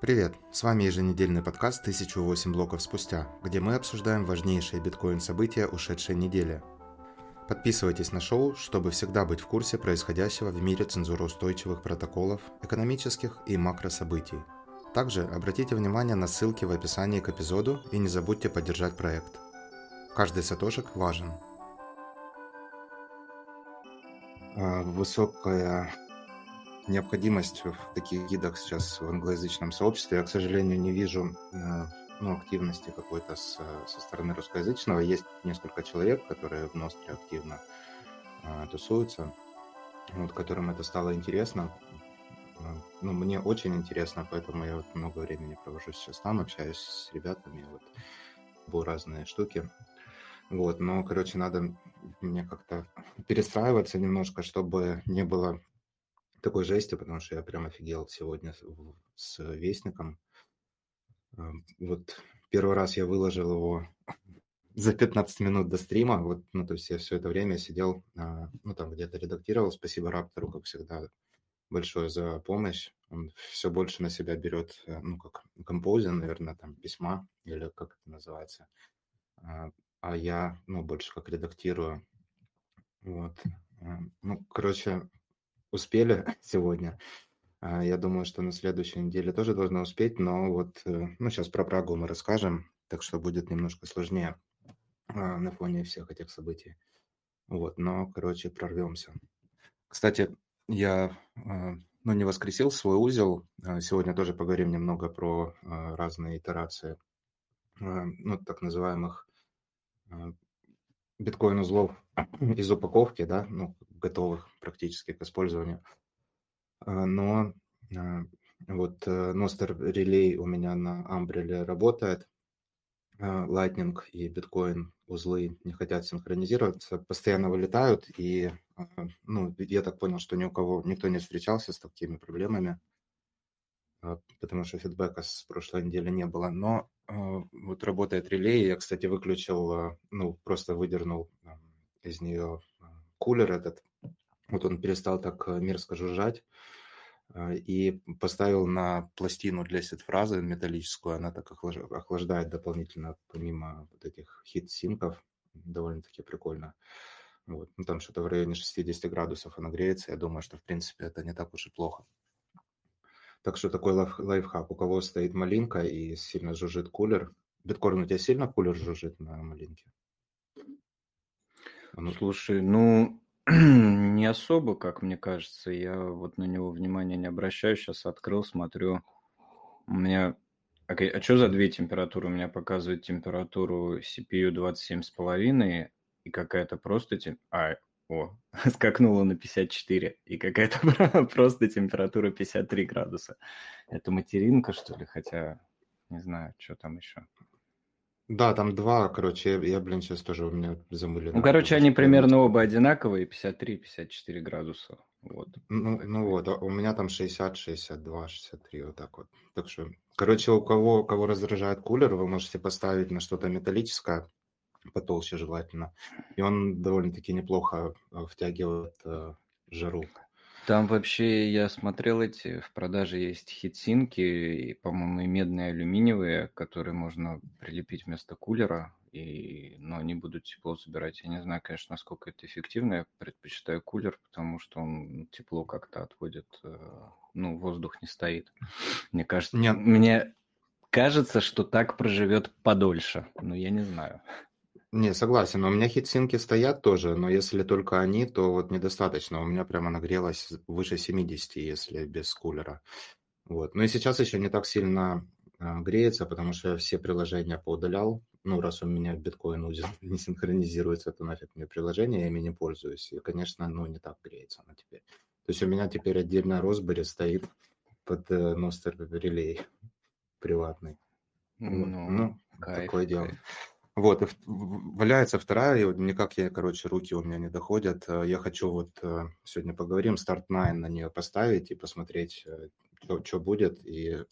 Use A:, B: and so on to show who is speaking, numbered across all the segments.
A: Привет! С вами еженедельный подкаст «1008 блоков спустя», где мы обсуждаем важнейшие биткоин-события ушедшей недели. Подписывайтесь на шоу, чтобы всегда быть в курсе происходящего в мире цензуроустойчивых протоколов, экономических и макрособытий. Также обратите внимание на ссылки в описании к эпизоду и не забудьте поддержать проект. Каждый сатошек важен. А, высокая необходимость в таких гидах сейчас в англоязычном сообществе. Я, к сожалению, не вижу э, ну, активности какой-то с, со стороны русскоязычного. Есть несколько человек, которые в Ностре активно э, тусуются, вот, которым это стало интересно. Э, ну, мне очень интересно, поэтому я вот много времени провожу сейчас там, общаюсь с ребятами, вот, был разные штуки. Вот, но, короче, надо мне как-то перестраиваться немножко, чтобы не было такой жести, потому что я прям офигел сегодня с Вестником. А, вот первый раз я выложил его за 15 минут до стрима, вот, ну, то есть я все это время сидел, а, ну, там где-то редактировал. Спасибо Раптору, как всегда, большое за помощь. Он все больше на себя берет, э, ну, как композин, наверное, там, письма, или как это называется. А, а я, ну, больше как редактирую. Вот. Ну, короче, успели сегодня. А, я думаю, что на следующей неделе тоже должны успеть, но вот, э, ну, сейчас про Прагу мы расскажем, так что будет немножко сложнее а, на фоне всех этих событий. Вот, но, короче, прорвемся. Кстати, я, а, ну, не воскресил свой узел. Сегодня тоже поговорим немного про разные итерации, ну, так называемых биткоин-узлов из упаковки, да, ну, готовых практически к использованию. А, но а, вот Ностер э, релей у меня на Umbrella работает, а, Lightning и биткоин узлы не хотят синхронизироваться, постоянно вылетают, и ну, я так понял, что ни у кого, никто не встречался с такими проблемами, потому что фидбэка с прошлой недели не было. Но вот работает релей, я, кстати, выключил, ну, просто выдернул из нее кулер этот, вот он перестал так э, мерзко жужжать э, и поставил на пластину для сет-фразы металлическую, она так охлаждает дополнительно, помимо вот этих хит-синков, довольно-таки прикольно. Вот. Ну, там что-то в районе 60 градусов она греется, я думаю, что, в принципе, это не так уж и плохо. Так что такой лайф лайфхак. У кого стоит малинка и сильно жужжит кулер. Биткорн, у тебя сильно кулер жужжит на малинке?
B: Ну, слушай, ну, Не особо, как мне кажется. Я вот на него внимания не обращаю. Сейчас открыл, смотрю. У меня... Окей, а что за две температуры? У меня показывает температуру CPU 27,5 и какая-то просто... Тем... А, о, скакнула на 54. И какая-то просто температура 53 градуса. Это материнка, что ли? Хотя, не знаю, что там еще.
A: Да, там два, короче, я, я, блин, сейчас тоже у меня замылено.
B: Ну, короче, они примерно оба одинаковые, 53-54 градуса. Вот.
A: Ну, ну вот, а у меня там 60, 62, 63, вот так вот. Так что, короче, у кого, кого раздражает кулер, вы можете поставить на что-то металлическое, потолще желательно, и он довольно-таки неплохо э, втягивает э, жару.
B: Там вообще, я смотрел эти, в продаже есть хитсинки, и, по-моему, и медные, и алюминиевые, которые можно прилепить вместо кулера, и, но они будут тепло забирать. Я не знаю, конечно, насколько это эффективно. Я предпочитаю кулер, потому что он тепло как-то отводит, э, ну, воздух не стоит. Мне кажется, Нет. мне кажется, что так проживет подольше, но я не знаю.
A: Не, согласен, но у меня хитсинки стоят тоже, но если только они, то вот недостаточно. У меня прямо нагрелось выше 70, если без кулера. Вот. Ну и сейчас еще не так сильно а, греется, потому что я все приложения поудалял. Ну, раз у меня биткоин узел не синхронизируется, то нафиг мне приложение, я ими не пользуюсь. И, конечно, ну, не так греется оно теперь. То есть у меня теперь отдельно Raspberry стоит под э, Ностер релей приватный. Ну, ну кайф, такое дело. Кайф. Вот, и валяется вторая, и вот никак я, короче, руки у меня не доходят. Э, я хочу вот э, сегодня поговорим, старт 9 на нее поставить и посмотреть, что, э, что будет и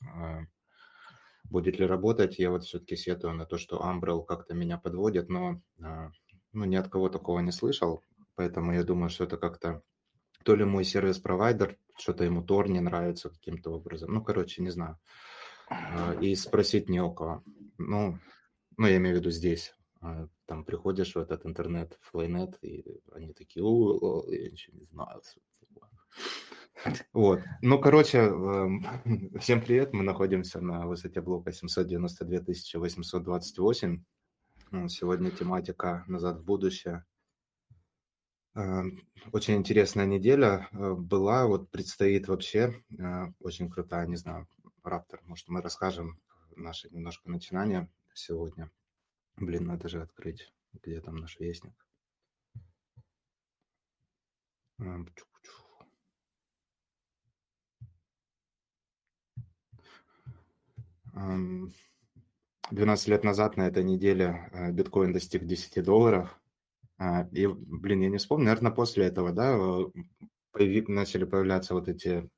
A: будет ли работать. Я вот все-таки сетую на то, что Umbrel как-то меня подводит, но ну, ни от кого такого не слышал, поэтому я думаю, что это как-то то ли мой сервис-провайдер, что-то ему Тор не нравится каким-то образом. Ну, короче, не знаю. и спросить не у кого. Ну, ну, я имею в виду здесь. А, там приходишь в этот интернет, флейнет, и они такие, о, я ничего не знаю. Вот. Ну, короче, эм, всем привет. Мы находимся на высоте блока 792 828. Сегодня тематика «Назад в будущее». Эм, очень интересная неделя э, была, вот предстоит вообще э, очень крутая, не знаю, Раптор, может, мы расскажем наше немножко начинание сегодня. Блин, надо же открыть, где там наш вестник. 12 лет назад на этой неделе э, биткоин достиг 10 долларов. А, и, блин, я не вспомню, наверное, после этого, да, э, начали появляться вот эти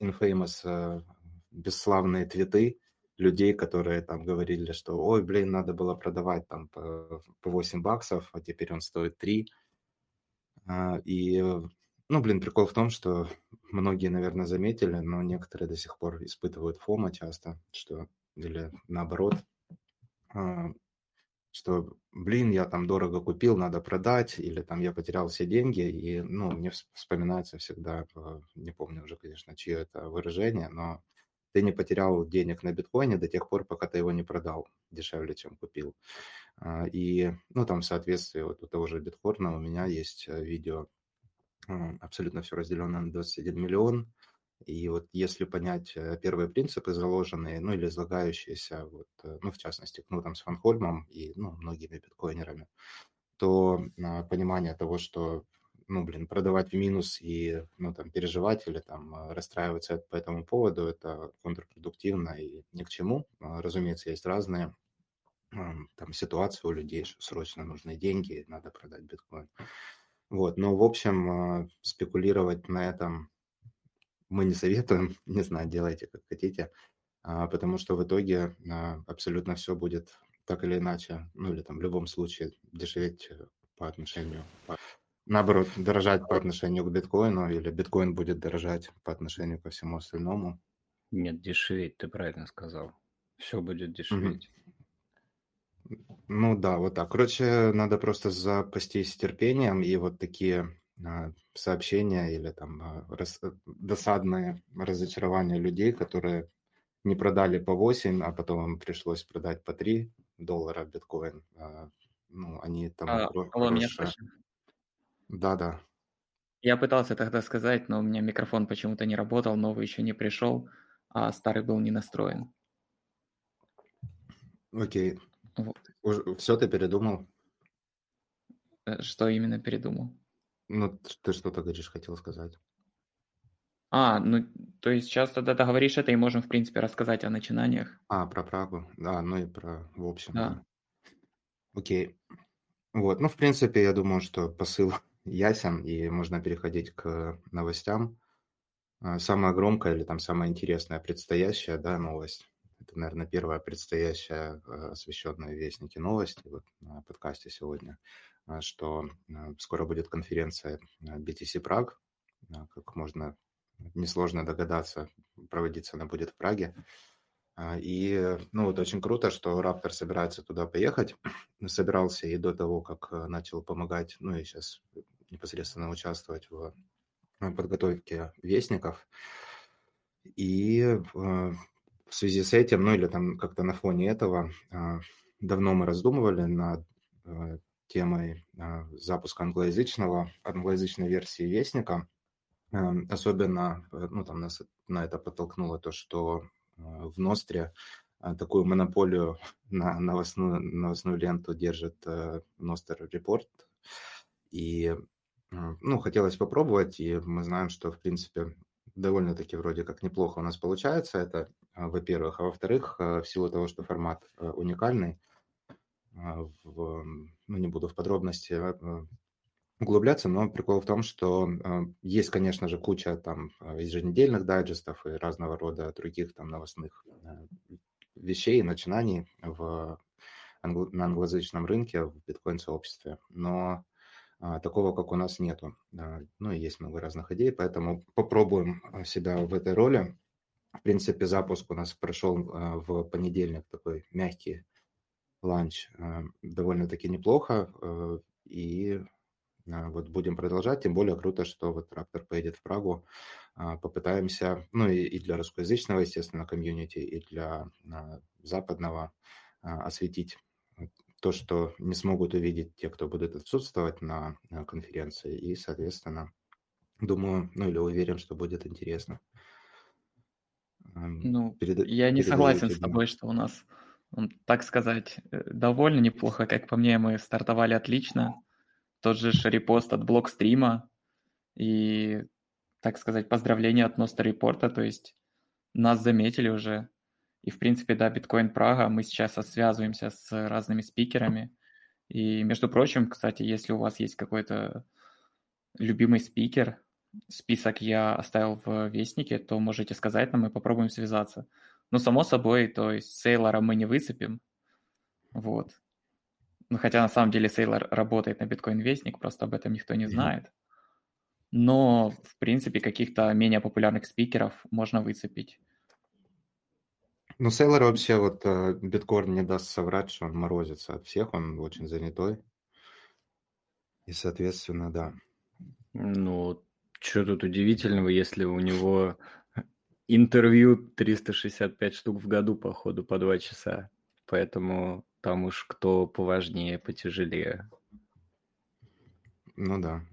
A: infamous э, бесславные твиты людей, которые там говорили, что, ой, блин, надо было продавать там по, по 8 баксов, а теперь он стоит 3. А, и, ну, блин, прикол в том, что многие, наверное, заметили, но некоторые до сих пор испытывают фома часто, что, или наоборот, а, что, блин, я там дорого купил, надо продать, или там я потерял все деньги, и, ну, мне вспоминается всегда, э, не помню уже, конечно, чье это выражение, но ты не потерял денег на биткоине до тех пор, пока ты его не продал дешевле, чем купил. А, и, ну, там в соответствии вот у того же биткоина у меня есть э, видео, абсолютно все разделено на 21 миллион, и вот если понять э, первые принципы заложенные, ну или излагающиеся, вот, э, ну в частности, ну там с Фанхольмом и ну, многими биткоинерами, то понимание того, что ну, блин, продавать в минус и, ну, там, переживать или там а, расстраиваться по этому поводу, это контрпродуктивно и ни к чему. А, разумеется, есть разные там ситуации у людей, что срочно нужны деньги, надо продать биткоин. Вот, но в общем спекулировать на этом мы не советуем, не знаю, делайте как хотите, а, потому что в итоге а, абсолютно все будет так или иначе, ну или там в любом случае дешеветь э, по отношению, наоборот, дорожать по отношению к биткоину, или биткоин будет дорожать по отношению ко всему остальному.
B: Нет, дешеветь, ты правильно сказал. Все будет дешеветь.
A: Ну да, вот так. Короче, надо просто запастись терпением, и вот такие а, сообщения или там а, рас, э, досадные разочарования людей, которые не продали по 8, а потом им пришлось продать по 3 доллара биткоин. А, ну, они там...
C: А, алло, меня слышно?
A: Да-да.
C: Я пытался тогда сказать, но у меня микрофон почему-то не работал, новый еще не пришел, а старый был не настроен.
A: Окей. Вот. Все ты передумал?
C: Э, что именно передумал?
A: Ну, ты что-то говоришь, хотел сказать.
C: А, ну, то есть сейчас тогда ты говоришь это, и можем, в принципе, рассказать о начинаниях.
A: А, про Прагу. Да, ну и про, в общем.
C: Да.
A: Окей. Вот, ну, в принципе, я думаю, что посыл ясен, и можно переходить к новостям. А, самая громкая или там самая интересная предстоящая, да, новость. Это, наверное, первая предстоящая а, освещенная в Вестнике новость вот, на подкасте сегодня. А, что скоро будет конференция BTC Праг, как можно несложно догадаться, проводиться она будет в Праге. И, ну, вот очень круто, что Раптор собирается туда поехать. Собирался и до того, как начал помогать, ну, и сейчас непосредственно участвовать в подготовке вестников. И в связи с этим, ну, или там как-то на фоне этого, давно мы раздумывали над темой а, запуска англоязычного, англоязычной версии Вестника. Эм, особенно, э, ну, там нас на это подтолкнуло то, что э, в Ностре э, такую монополию на новостную, новостную ленту держит Ностер Репорт. И, ну, хотелось попробовать, и мы знаем, что, в принципе, довольно-таки вроде как неплохо у нас получается это, во-первых. А во-вторых, в силу того, что формат уникальный, в, ну, не буду в подробности углубляться, но прикол в том, что есть, конечно же, куча там еженедельных дайджестов и разного рода других там новостных вещей, начинаний в, на англоязычном рынке, в биткоин-сообществе, но такого, как у нас, нету. Ну и есть много разных идей, поэтому попробуем себя в этой роли. В принципе, запуск у нас прошел в понедельник, такой мягкий ланч, довольно-таки неплохо, и вот будем продолжать, тем более круто, что вот Раптор поедет в Прагу, попытаемся, ну и, и для русскоязычного, естественно, комьюнити, и для западного осветить то, что не смогут увидеть те, кто будет отсутствовать на конференции, и, соответственно, думаю, ну или уверен, что будет интересно.
C: Ну, Перед... я не согласен с тобой, что у нас, так сказать, э, довольно неплохо. Как по мне, мы стартовали отлично. Тот же репост от блокстрима и, так сказать, поздравления от Носта Репорта, то есть нас заметили уже. И, в принципе, да, Биткоин Прага, мы сейчас связываемся с разными спикерами. И, между прочим, кстати, если у вас есть какой-то любимый спикер, список я оставил в Вестнике, то можете сказать нам, и попробуем связаться. Ну, само собой, то есть Сейлора мы не выцепим. Вот. Ну, хотя на самом деле Сейлор работает на биткоин Вестник, просто об этом никто не знает. Но, в принципе, каких-то менее популярных спикеров можно выцепить.
A: Ну, Сейлор вообще, вот э, биткоин не даст соврать, что он морозится от всех, он очень занятой. И, соответственно, да.
B: Ну, что тут удивительного, если у него интервью 365 штук в году, походу, по два часа. Поэтому там уж кто поважнее, потяжелее.
A: Ну да.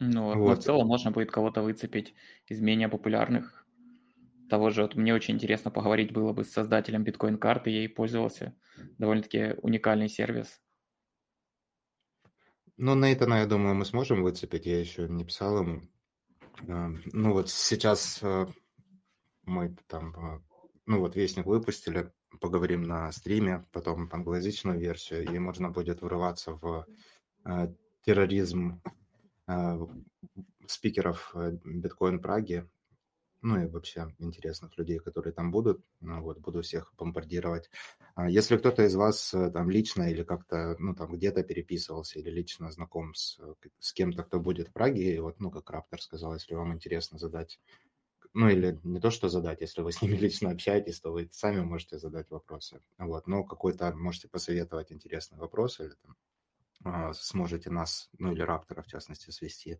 C: Ну вот, вот. в целом можно будет кого-то выцепить из менее популярных. Того же, вот мне очень интересно поговорить было бы с создателем биткоин-карты, я ей пользовался. Довольно-таки уникальный сервис.
A: Ну, Нейтана, я думаю, мы сможем выцепить. Я еще не писал ему. А, ну, вот сейчас э, мы там, а, ну, вот Вестник выпустили, поговорим на стриме, потом англоязычную версию, и можно будет врываться в э, терроризм э, спикеров биткоин Праги ну и вообще интересных людей, которые там будут. Ну, вот, буду всех бомбардировать. А если кто-то из вас э, там лично или как-то, ну, там где-то переписывался или лично знаком с, э, с кем-то, кто будет в Праге, и вот, ну, как Раптор сказал, если вам интересно задать, ну, или не то, что задать, если вы с ними лично общаетесь, то вы сами можете задать вопросы. Вот, но какой-то можете посоветовать интересный вопрос или там а, сможете нас, ну, или Раптора, в частности, свести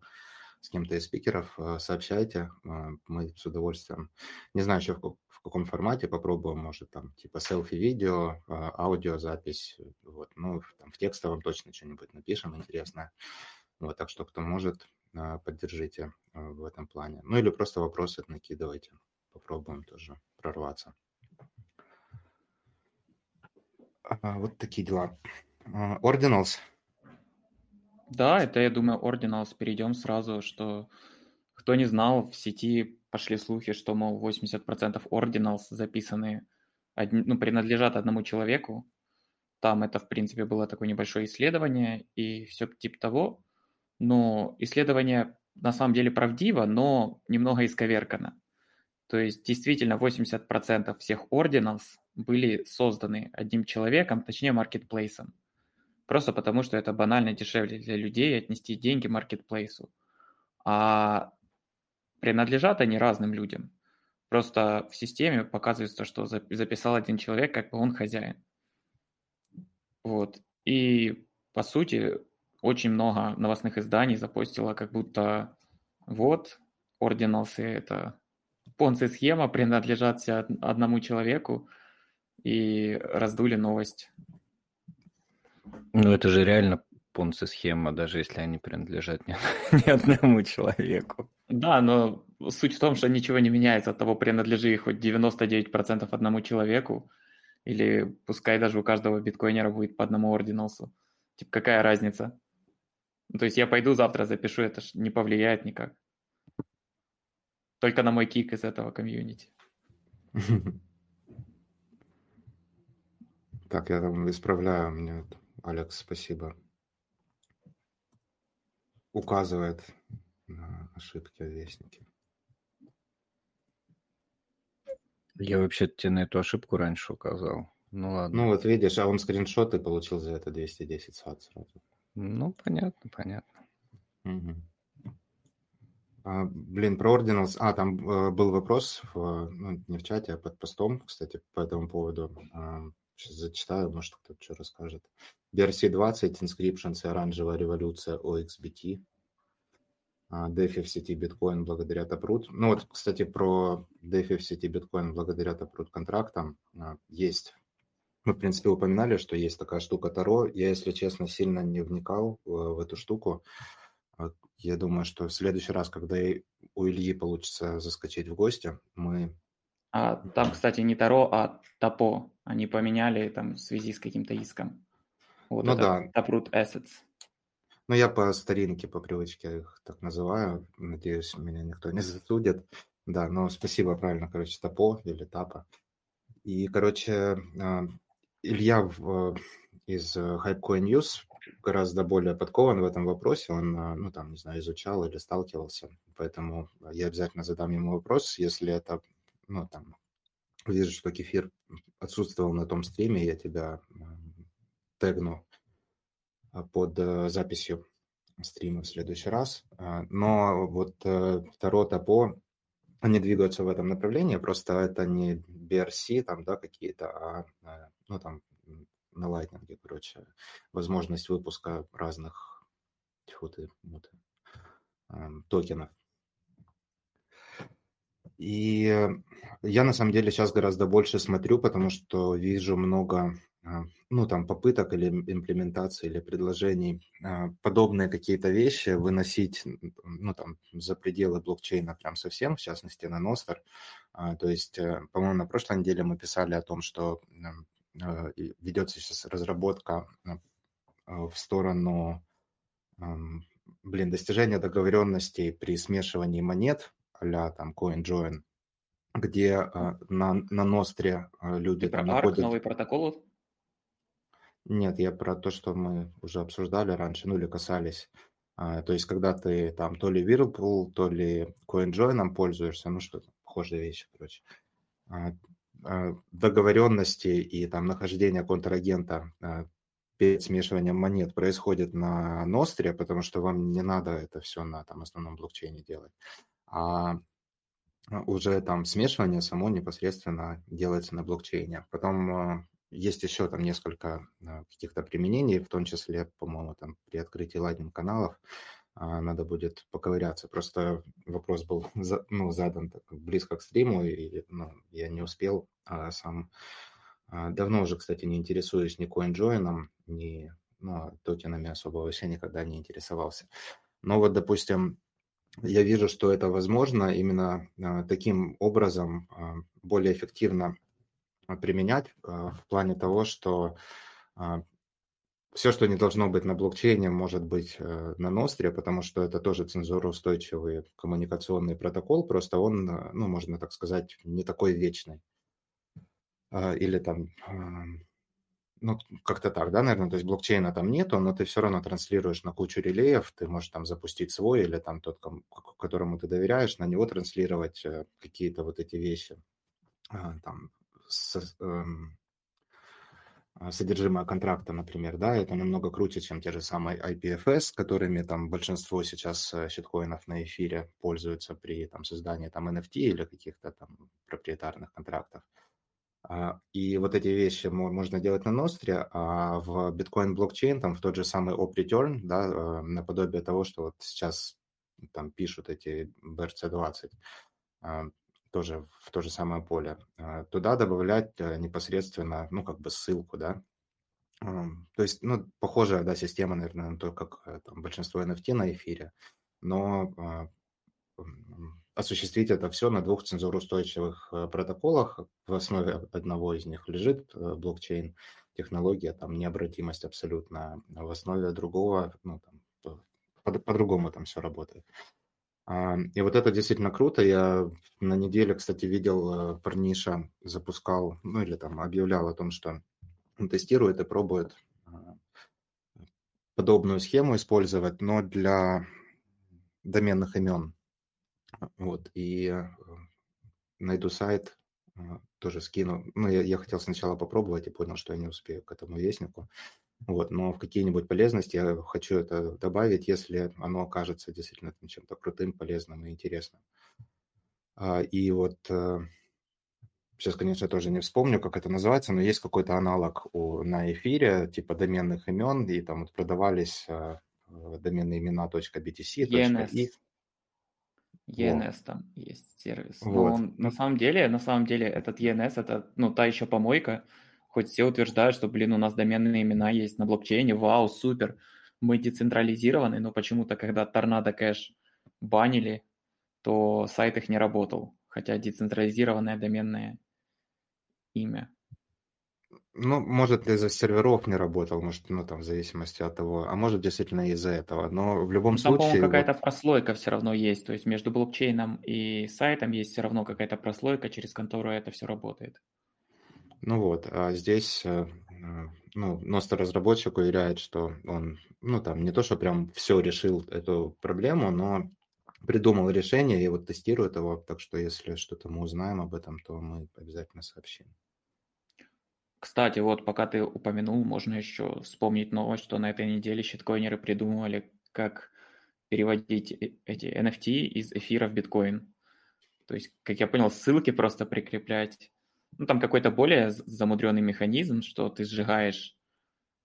A: с кем-то из спикеров, э, сообщайте, э, мы с удовольствием. Не знаю еще в, каком формате, попробуем, может, там, типа селфи-видео, э, аудиозапись, вот, ну, там, в текстовом точно что-нибудь напишем интересное. Вот, так что, кто может, поддержите в этом плане. Ну, или просто вопросы накидывайте, попробуем тоже прорваться. А, вот такие дела. Ordinals
C: да, это, я думаю, Ordinals. Перейдем сразу, что кто не знал, в сети пошли слухи, что, мол, 80% Ordinals записаны, ну, принадлежат одному человеку. Там это, в принципе, было такое небольшое исследование и все типа того. Но исследование на самом деле правдиво, но немного исковеркано. То есть действительно 80% всех Ordinals были созданы одним человеком, точнее маркетплейсом. Просто потому, что это банально дешевле для людей отнести деньги маркетплейсу. А принадлежат они разным людям. Просто в системе показывается, что записал один человек, как бы он хозяин. Вот. И, по сути, очень много новостных изданий запостило, как будто вот, ординалсы – это понци-схема, принадлежат одному человеку, и раздули новость
B: ну, это же реально понци-схема, даже если они принадлежат ни, ни одному человеку.
C: Да, но суть в том, что ничего не меняется от того, принадлежи хоть 99% одному человеку, или пускай даже у каждого биткоинера будет по одному ординалсу. Типа, какая разница? Ну, то есть я пойду завтра запишу, это ж не повлияет никак. Только на мой кик из этого комьюнити.
A: Так, я там исправляю, мне Алекс, спасибо. Указывает на ошибки в Вестнике.
B: Я вообще тебе на эту ошибку раньше указал. Ну ладно.
A: Ну вот видишь, а он скриншоты получил за это 210 сат сразу.
B: Ну, понятно, понятно.
A: Угу. А, блин, про Ordinals. А, там э, был вопрос, в, ну, не в чате, а под постом, кстати, по этому поводу. А, сейчас зачитаю, может, кто-то что расскажет. BRC-20, Inscriptions и Оранжевая революция OXBT. А, DeFi в сети биткоин благодаря Taproot. Ну вот, кстати, про DeFi в сети биткоин благодаря Taproot контрактам а, есть мы, в принципе, упоминали, что есть такая штука Таро. Я, если честно, сильно не вникал в, в эту штуку. Я думаю, что в следующий раз, когда у Ильи получится заскочить в гости, мы...
C: А там, кстати, не Таро, а Тапо. Они поменяли там в связи с каким-то иском. Вот ну это да. Taproot Assets.
A: Ну, я по старинке, по привычке их так называю. Надеюсь, меня никто не засудит. Да, но спасибо, правильно, короче, Тапо или Тапа. И, короче, а, Илья из Hypecoin News гораздо более подкован в этом вопросе. Он, а, ну, там, не знаю, изучал или сталкивался. Поэтому я обязательно задам ему вопрос, если это, ну, там, вижу, что кефир отсутствовал на том стриме, я тебя тегну а, под э, записью стрима в следующий раз. А, но вот э, Таро Тапо, они двигаются в этом направлении, просто это не BRC там, да, какие-то, а, ну, там, на Lightning, короче, возможность выпуска разных тьфу ты, вот, токенов. И я на самом деле сейчас гораздо больше смотрю, потому что вижу много ну, там, попыток или имплементации, или предложений а, подобные какие-то вещи выносить, ну, там, за пределы блокчейна прям совсем, в частности, на Ностер. А, то есть, э, по-моему, на прошлой неделе мы писали о том, что ведется сейчас разработка в сторону, блин, достижения договоренностей при смешивании монет а там CoinJoin, где на, на Ностре люди
C: Ты там про находят... новый протокол?
A: Нет, я про то, что мы уже обсуждали раньше, ну или касались. А, то есть, когда ты там то ли Whirlpool, то ли CoinJoin пользуешься, ну что-то похожие вещи, короче. А, а, договоренности и там нахождение контрагента а, перед смешиванием монет происходит на Ностре, потому что вам не надо это все на там, основном блокчейне делать. А уже там смешивание само непосредственно делается на блокчейне. Потом а, есть еще там несколько каких-то применений, в том числе, по-моему, там при открытии ладнинг каналов а, надо будет поковыряться. Просто вопрос был ну, задан близко к стриму, и ну, я не успел а сам. А, давно уже, кстати, не интересуюсь ни CoinJoin, ни ну, токенами особо вообще никогда не интересовался. Но вот, допустим, я вижу, что это возможно именно а, таким образом а, более эффективно применять а, в плане того, что а, все, что не должно быть на блокчейне, может быть э, на Ностре, потому что это тоже цензуроустойчивый коммуникационный протокол, просто он, э, ну, можно так сказать, не такой вечный. А, или там, ну, как-то так, да, наверное, то есть блокчейна там нету, но ты все равно транслируешь на кучу релеев, ты можешь там запустить свой или там тот, которому ты доверяешь, на него транслировать э, какие-то вот эти вещи, а, там, с, эм, а, содержимое контракта, например, да, это намного круче, чем те же самые IPFS, которыми там большинство сейчас э, щиткоинов на эфире пользуются при там создании там NFT или каких-то там проприетарных контрактов. А, и вот эти вещи можно делать на Ностре, а в биткоин блокчейн, там в тот же самый op return, да, э, наподобие того, что вот сейчас там пишут эти BRC20, тоже в то же самое поле, а, туда добавлять э, непосредственно, ну, как бы ссылку, да. То есть, ну, похожая, да, система, наверное, на то, как э, там, большинство NFT на эфире, но а, осуществить это все на двух цензуроустойчивых э, протоколах. В основе одного из них лежит блокчейн, технология, там необратимость абсолютно. В основе другого, ну, там, по-другому по там все работает. А, и вот это действительно круто. Я на неделе, кстати, видел, э, парниша запускал, ну или там объявлял о том, что он тестирует и пробует а, подобную схему использовать, но для доменных имен. Вот, и э, найду сайт, э, тоже скину. Ну, я, я хотел сначала попробовать и понял, что я не успею к этому вестнику. Вот, но в какие-нибудь полезности я хочу это добавить, если оно окажется действительно чем-то крутым, полезным и интересным. А, и вот сейчас, конечно, тоже не вспомню, как это называется, но есть какой-то аналог у, на эфире, типа доменных имен, и там вот продавались а, доменные имена .btc,
C: .i. ENS вот. там есть сервис. Вот. Но он, на самом деле, на самом деле этот ENS это ну та еще помойка. Хоть все утверждают, что, блин, у нас доменные имена есть на блокчейне, вау, супер, мы децентрализированы, но почему-то, когда Торнадо Кэш банили, то сайт их не работал, хотя децентрализированное доменное имя.
A: Ну, может, из-за серверов не работал, может, ну, там, в зависимости от того, а может, действительно из-за этого, но в любом
C: ну,
A: там, случае...
C: какая-то вот... прослойка все равно есть, то есть между блокчейном и сайтом есть все равно какая-то прослойка, через которую это все работает.
A: Ну вот, а здесь, э, э, ну, Носто разработчик уверяет, что он, ну, там, не то, что прям все решил эту проблему, но придумал решение и вот тестирует его, так что если что-то мы узнаем об этом, то мы обязательно сообщим.
C: Кстати, вот пока ты упомянул, можно еще вспомнить новость, что на этой неделе щиткоинеры придумывали, как переводить э, эти NFT из эфира в биткоин. То есть, как я понял, ссылки просто прикреплять. Ну, там какой-то более замудренный механизм, что ты сжигаешь,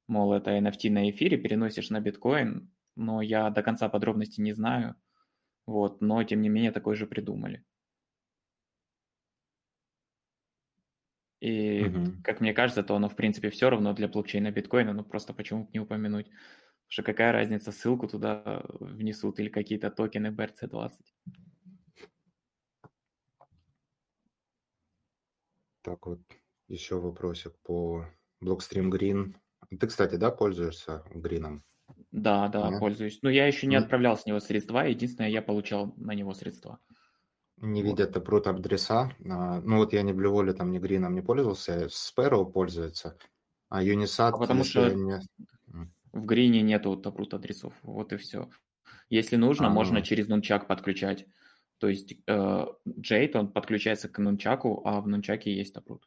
C: мол, это NFT на эфире, переносишь на биткоин, но я до конца подробностей не знаю. Вот, но тем не менее такой же придумали. И, угу. как мне кажется, то оно, в принципе, все равно для блокчейна биткоина, но просто почему не упомянуть. Потому что какая разница, ссылку туда внесут или какие-то токены BRC20.
A: Так вот, еще вопросик по Blockstream Green. Ты, кстати, да, пользуешься грином?
C: Да, да, Нет? пользуюсь. Но я еще не отправлял с него средства. Единственное, я получал на него средства
A: не вот. видят taproot адреса. А, ну вот я ни Wallet, там, ни Грином не пользовался, Sparrow пользуется, а Unisat...
C: А потому что не... в Грине нету taproot адресов, вот и все. Если нужно, а, можно через нунчак подключать. То есть э, Jade, он подключается к нунчаку, а в нунчаке есть taproot.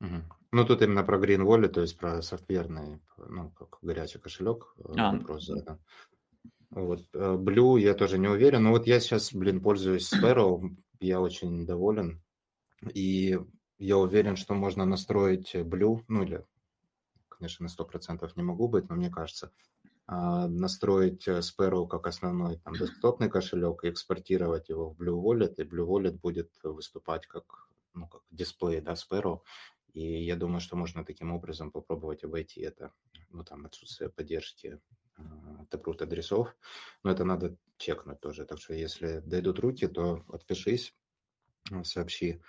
A: Угу. Ну, тут именно про Green Wallet, то есть про софтверный, ну, как горячий кошелек. Э, а, вопрос задан. Вот. Э, Blue я тоже не уверен. Но вот я сейчас, блин, пользуюсь Sparrow. Я очень доволен. И я уверен, что можно настроить Blue, ну или, конечно, на 100% не могу быть, но мне кажется, настроить Sparrow как основной там, десктопный кошелек и экспортировать его в Blue Wallet, и Blue Wallet будет выступать как, ну, как дисплей да, Sparrow. И я думаю, что можно таким образом попробовать обойти это, ну, там, отсутствие поддержки taproot адресов, но это надо чекнуть тоже. Так что если дойдут руки, то отпишись, э, сообщи.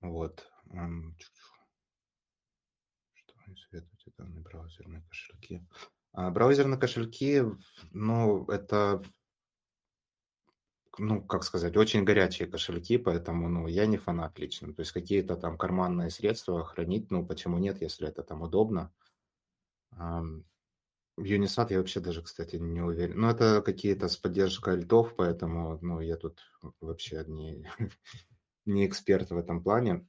A: Вот. Что они советуют? Данные браузерные кошельки. А браузерные кошельки, ну, это ну, как сказать, очень горячие кошельки, поэтому, ну, я не фанат лично. То есть какие-то там карманные средства хранить, ну, почему нет, если это там удобно. Unisat я вообще даже, кстати, не уверен. Ну, это какие-то с поддержкой альтов, поэтому, ну, я тут вообще не, не эксперт в этом плане.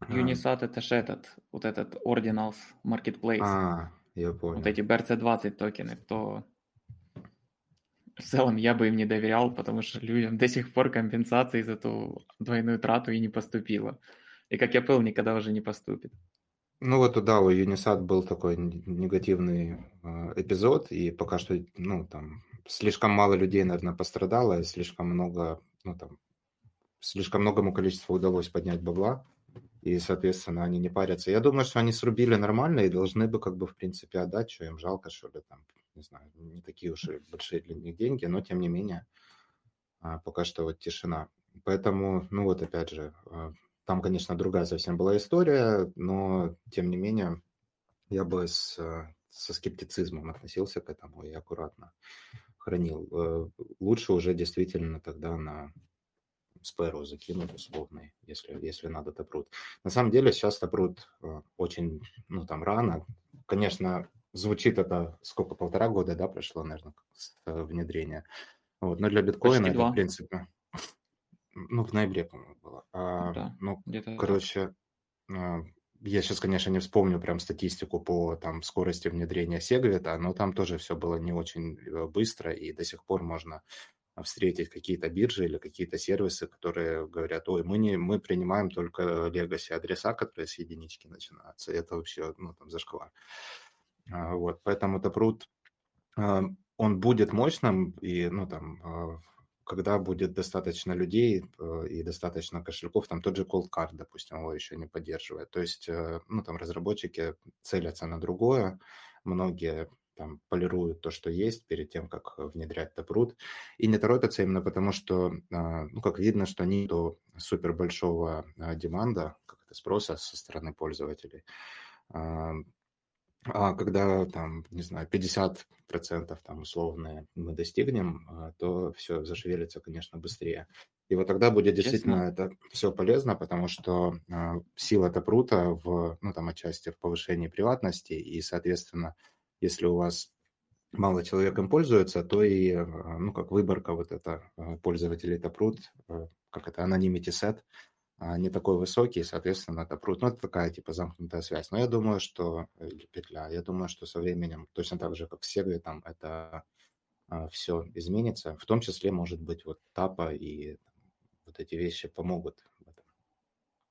C: Unisat это же этот, вот этот Ordinals Marketplace.
A: А, я понял.
C: Вот эти BRC20 токены, то в целом я бы им не доверял, потому что людям до сих пор компенсации за ту двойную трату и не поступило. И как я понял, никогда уже не поступит.
A: Ну вот, да, у Unisat был такой негативный э, эпизод, и пока что, ну, там, слишком мало людей, наверное, пострадало, и слишком много, ну, там, слишком многому количеству удалось поднять бабла, и, соответственно, они не парятся. Я думаю, что они срубили нормально и должны бы, как бы, в принципе, отдать, что им жалко, что ли, там, не знаю, не такие уж и большие для них деньги, но, тем не менее, а, пока что вот тишина. Поэтому, ну вот, опять же, а, там, конечно, другая совсем была история, но, тем не менее, я бы с, со скептицизмом относился к этому и аккуратно хранил. Э, лучше уже действительно тогда на Sparrow закинуть условный, если, если надо топрут. На самом деле сейчас топрут э, очень, ну, там, рано. Конечно, звучит это сколько, полтора года, да, прошло, наверное, с э, внедрения. Вот, но для биткоина это, в принципе, ну, в ноябре, по-моему, было. А, да, ну, короче, а, я сейчас, конечно, не вспомню прям статистику по там скорости внедрения Segwit, но там тоже все было не очень э, быстро, и до сих пор можно встретить какие-то биржи или какие-то сервисы, которые говорят, ой, мы, не, мы принимаем только legacy адреса, которые с единички начинаются. Это вообще, ну, там, зашквар. А, вот, поэтому Taproot, а, он будет мощным, и, ну, там, а, когда будет достаточно людей и достаточно кошельков, там тот же Cold Card, допустим, его еще не поддерживает. То есть, э, ну, там разработчики целятся на другое, многие там полируют то, что есть, перед тем, как э, внедрять Taproot. И не торопятся именно потому, что, а, ну, как видно, что нету супер большого а, деманда, как это спроса со стороны пользователей. А, а когда там, не знаю, 50% там условные мы достигнем, то все зашевелится, конечно, быстрее. И вот тогда будет действительно Честно? это все полезно, потому что сила Тапрута в, ну, там, отчасти в повышении приватности, и, соответственно, если у вас мало человек им пользуется, то и, э, ну, как выборка вот это э, пользователей Taproot, э, как это, anonymity set, не такой высокий, соответственно, Taproot, ну, это такая, типа, замкнутая связь. Но я думаю, что, петля, я думаю, что со временем, точно так же, как с Segwit, там, это все изменится, в том числе, может быть, вот тапа и вот эти вещи помогут в.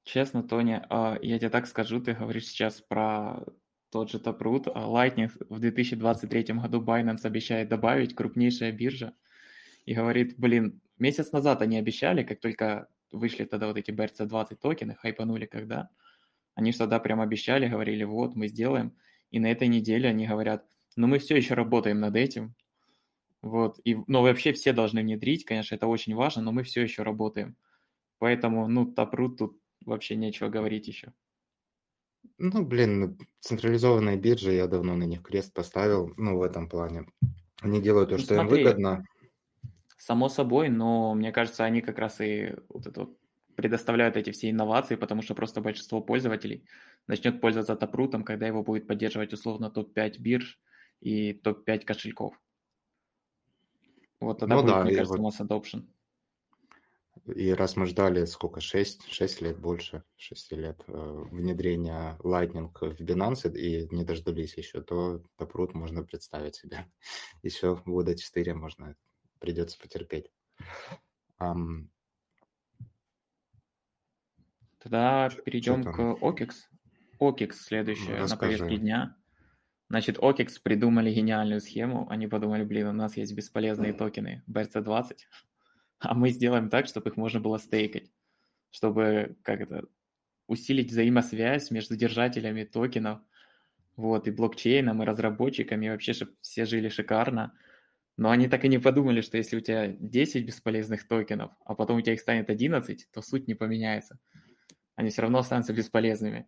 C: Честно, Тоня, а, я тебе так скажу, ты говоришь сейчас про тот же Taproot, а Lightning в 2023 году Binance обещает добавить, крупнейшая биржа, и говорит, блин, месяц назад они обещали, как только вышли тогда вот эти BRC20 токены, хайпанули когда, они же тогда прям обещали, говорили, вот, мы сделаем, и на этой неделе они говорят, ну мы все еще работаем над этим, вот, и, ну вообще все должны внедрить, конечно, это очень важно, но мы все еще работаем, поэтому, ну, Taproot тут вообще нечего говорить еще.
A: Ну, блин, централизованные биржи, я давно на них крест поставил, ну, в этом плане. Они делают то, ну, что смотри, им выгодно.
C: Само собой, но мне кажется, они как раз и вот это вот предоставляют эти все инновации, потому что просто большинство пользователей начнет пользоваться Taproot, когда его будет поддерживать условно топ-5 бирж и топ-5 кошельков. Вот тогда ну, будет, да, мне кажется, вот... mass adoption.
A: И раз мы ждали сколько, 6, 6 лет больше, 6 лет э, внедрения Lightning в Binance и не дождались еще, то Taproot можно представить себе. Еще года 4 можно, придется потерпеть. Um,
C: Тогда перейдем к OKEX. OKEX следующее ну, на повестке дня. Значит, OKEX придумали гениальную схему. Они подумали, блин, у нас есть бесполезные токены BRC20 а мы сделаем так, чтобы их можно было стейкать, чтобы как это усилить взаимосвязь между держателями токенов, вот, и блокчейном, и разработчиками, и вообще, чтобы все жили шикарно. Но они так и не подумали, что если у тебя 10 бесполезных токенов, а потом у тебя их станет 11, то суть не поменяется. Они все равно останутся бесполезными.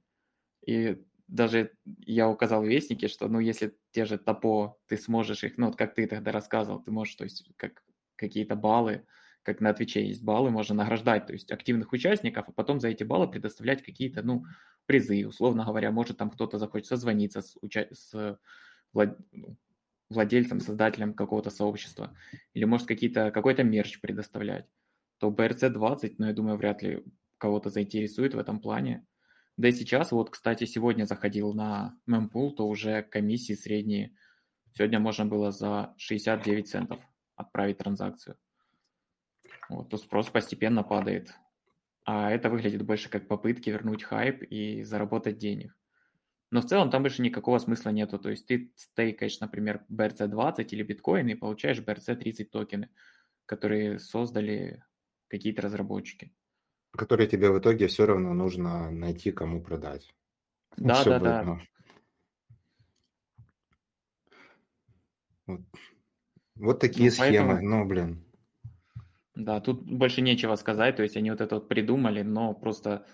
C: И даже я указал в Вестнике, что, ну, если те же топо, ты сможешь их, ну, вот как ты тогда рассказывал, ты можешь, то есть, как какие-то баллы, как на Твиче есть баллы, можно награждать, то есть активных участников, а потом за эти баллы предоставлять какие-то, ну, призы, условно говоря, может там кто-то захочет созвониться с, уча... с влад... Ну, владельцем, создателем какого-то сообщества, или может какие-то, какой-то мерч предоставлять, то BRC20, ну, я думаю, вряд ли кого-то заинтересует в этом плане. Да и сейчас, вот, кстати, сегодня заходил на мемпул, то уже комиссии средние, сегодня можно было за 69 центов отправить транзакцию. Вот, то спрос постепенно падает. А это выглядит больше как попытки вернуть хайп и заработать денег. Но в целом там больше никакого смысла нету. То есть ты стейкаешь, например, BRC20 или биткоин и получаешь BRC30 токены, которые создали какие-то разработчики.
A: Которые тебе в итоге все равно нужно найти, кому продать.
C: Да, да, да. Ну.
A: Вот. вот такие ну, схемы. Поэтому... Ну, блин.
C: Да, тут больше нечего сказать, то есть они вот это вот придумали, но просто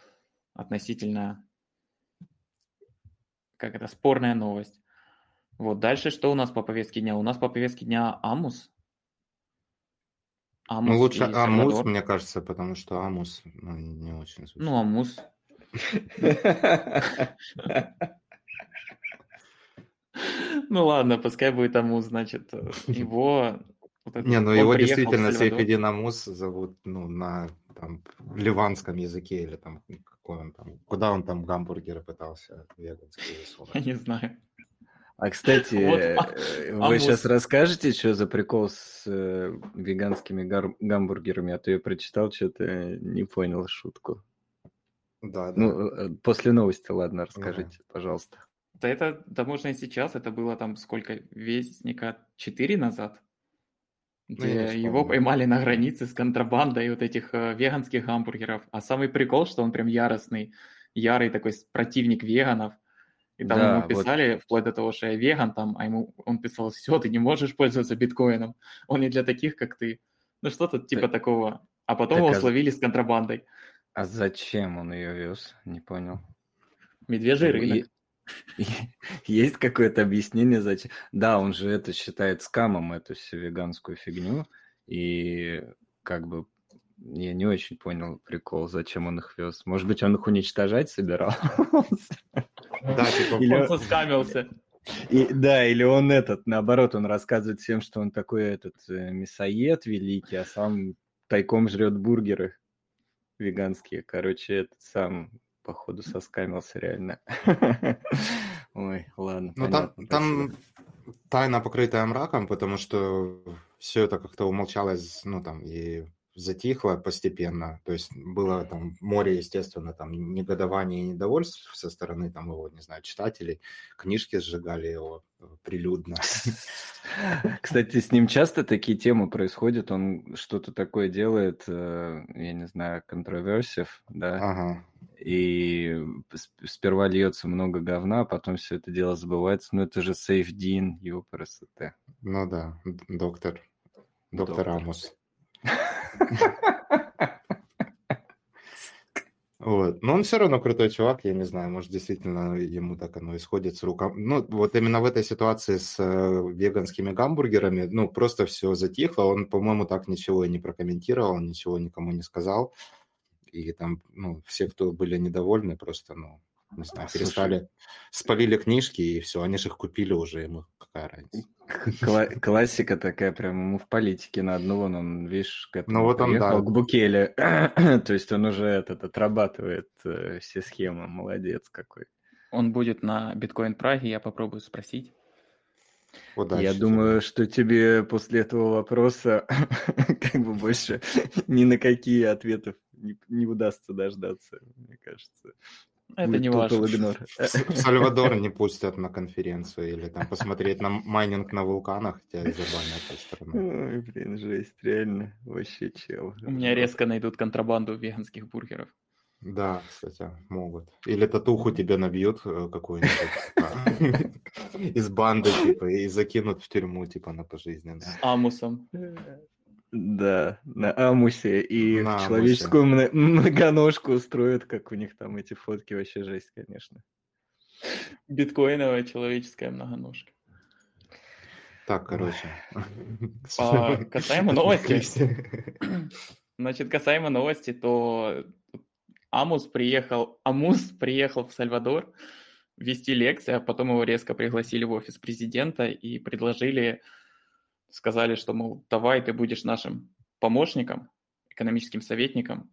C: относительно, как это, спорная новость. Вот, дальше что у нас по повестке дня? У нас по повестке дня Амус.
A: Амус ну, лучше Амус, мне кажется, потому что Амус ну, не очень
C: звучит. Ну, Амус. Ну ладно, пускай будет Амус, значит, его
A: вот не, ну его действительно Сейфедин Амус зовут ну, на там, ливанском языке или там он там, куда он там гамбургеры пытался веганские
C: Я не знаю.
B: А, кстати,
C: Вот,
B: э,
C: а
B: вы
C: мус-
B: сейчас расскажете, что за прикол с э, веганскими гар- гамбургерами? А то я прочитал, что-то не понял шутку.
A: Да, да.
B: Ну, э, после новости, ладно, расскажите, пожалуйста.
C: Да это, да можно и сейчас, это было там сколько, Вестника 4 назад,
A: Ну,
C: где
A: не
C: его поймали на границе с контрабандой вот этих э, веганских гамбургеров. А самый прикол, что он прям яростный, ярый такой противник веганов. И там
B: Да,
C: ему
B: вот.
C: писали, вплоть до того, что я веган, там, а ему он писал, все, ты не можешь пользоваться биткоином, он не для таких, как ты. Ну что-то типа
B: Так-
C: такого. А потом
B: так
C: его
B: а-
C: словили с контрабандой.
B: А зачем он ее вез? Не понял.
C: Медвежий
B: Ну,
C: рынок.
B: Есть какое-то объяснение, зачем? Да, он же это считает скамом, эту всю веганскую фигню. И как бы я не очень понял прикол, зачем он их вез. Может быть, он их уничтожать собирался?
A: Да, типа,
B: Или-
C: Он соскамился.
B: И, да, или он этот, наоборот, он рассказывает всем, что он такой этот э, мясоед великий, а сам тайком жрет бургеры веганские. Короче, этот сам, походу, соскамился реально. Ой, ладно,
A: Ну, там, там тайна, покрытая мраком, потому что все это как-то умолчалось, ну, там, и затихло постепенно. То есть было там море, естественно, там негодования и недовольств со стороны, там, его, не знаю, читателей. Книжки сжигали его э, прилюдно.
B: Кстати, с ним часто такие темы происходят, он что-то такое делает, э, я не знаю, контроверсив, да,
A: Ага.
B: и сп- сперва льется много говна, а потом все это дело забывается. Ну, это же Сейфдин, ёпрст.
A: Ну да, доктор. Доктор
B: Доктор.
A: Амус. Вот. Но он все равно крутой чувак, я не знаю, может, действительно ему так оно исходит с рук. Ну, вот именно в этой ситуации с э, веганскими гамбургерами, ну, просто все затихло. Он, по-моему, так ничего и не прокомментировал, ничего никому не сказал. И там, ну, все, кто были недовольны, просто, ну, не знаю,
B: Слушай.
A: перестали, спалили книжки, и все, они же их купили уже, ему какая разница.
B: Кла- классика такая, прям ему в политике на одну, вон он, видишь, к этому
A: Ну, вот он, да.
B: к Букеле. То есть он уже этот отрабатывает э, все схемы, молодец какой.
C: Он будет на биткоин Праге, я попробую спросить.
A: Удачи
B: Я
A: тебе.
B: думаю, что тебе после этого вопроса как бы больше ни на какие ответов не, не удастся дождаться, мне кажется.
C: Это не важно.
A: В Сальвадор не пустят на конференцию или там посмотреть на майнинг на вулканах, тебя забанят той стороны.
B: Ой, блин, жесть, реально, вообще чел.
C: У меня резко найдут контрабанду веганских бургеров.
A: Да, кстати, могут. Или татуху тебе набьют э, какую-нибудь а, из банды, типа, и закинут в тюрьму, типа, на пожизненно.
C: С Амусом.
B: Да, на Амусе и
A: На Амусе.
B: человеческую мно- многоножку устроят, как у них там эти фотки, вообще жесть, конечно.
C: Биткоиновая человеческая многоножка.
A: Так, короче.
C: А, касаемо новости. Значит, касаемо новости, то Амус приехал, Амус приехал в Сальвадор вести лекции, а потом его резко пригласили в офис президента и предложили, сказали, что, мол, давай ты будешь нашим помощником, экономическим советником,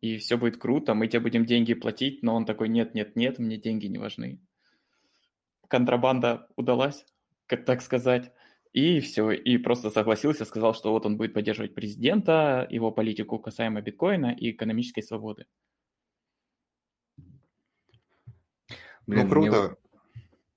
C: и все будет круто, мы тебе будем деньги платить, но он такой, нет, нет, нет, мне деньги не важны. Контрабанда удалась, как так сказать. И все, и просто согласился, сказал, что вот он будет поддерживать президента, его политику касаемо биткоина и экономической свободы.
B: Блин,
A: Ну, круто.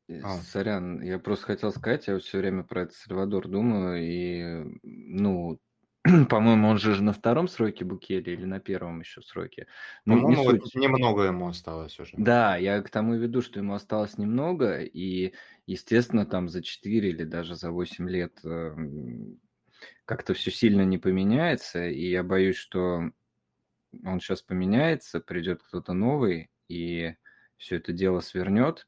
B: Э,
A: А.
B: Сорян, я просто хотел сказать, я все время про этот Сальвадор думаю, и, ну, по-моему, он же на втором сроке Букели или на первом еще сроке. Ну, не
A: По-моему, вот
B: суть.
A: немного ему осталось уже.
B: Да, я к тому и веду, что ему осталось немного, и, естественно, там за 4 или даже за 8 лет эм, как-то все сильно не поменяется, и я боюсь, что он сейчас поменяется, придет кто-то новый, и все это дело свернет,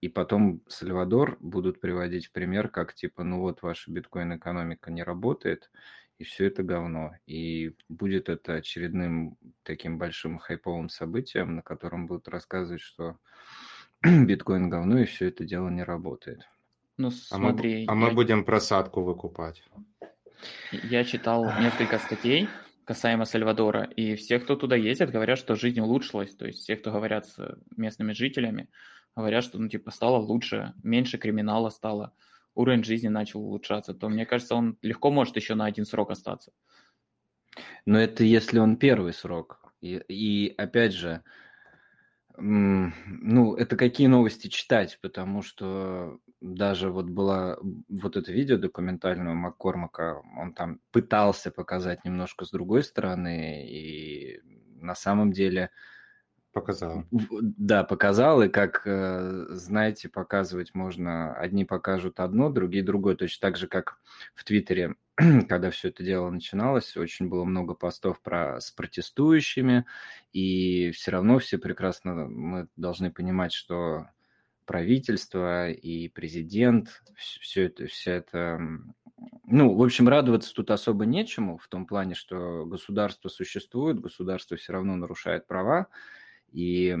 B: и потом Сальвадор будут приводить в пример, как типа, ну вот ваша биткоин-экономика не работает, и все это говно. И будет это очередным таким большим хайповым событием, на котором будут рассказывать, что биткоин говно, и все это дело не работает.
C: Ну,
A: А мы,
C: смотри,
A: а мы
C: я,
A: будем просадку выкупать.
C: я читал несколько статей, касаемо Сальвадора. И все, кто туда ездят, говорят, что жизнь улучшилась. То есть все, кто говорят с местными жителями, говорят, что, ну, типа, стало лучше, меньше криминала стало, уровень жизни начал улучшаться. То, мне кажется, он легко может еще на один срок остаться.
B: Но это если он первый срок. И, и опять же, ну, это какие новости читать, потому что даже вот была вот это видео документального Маккормака, он там пытался показать немножко с другой стороны, и на самом деле
A: Показал.
B: Да, показал, и как, э, знаете, показывать можно, одни покажут одно, другие другое, точно так же, как в Твиттере, когда все это дело начиналось, очень было много постов про, с протестующими, и все равно все прекрасно, мы должны понимать, что правительство и президент, все это, все это, ну, в общем, радоваться тут особо нечему, в том плане, что государство существует, государство все равно нарушает права, и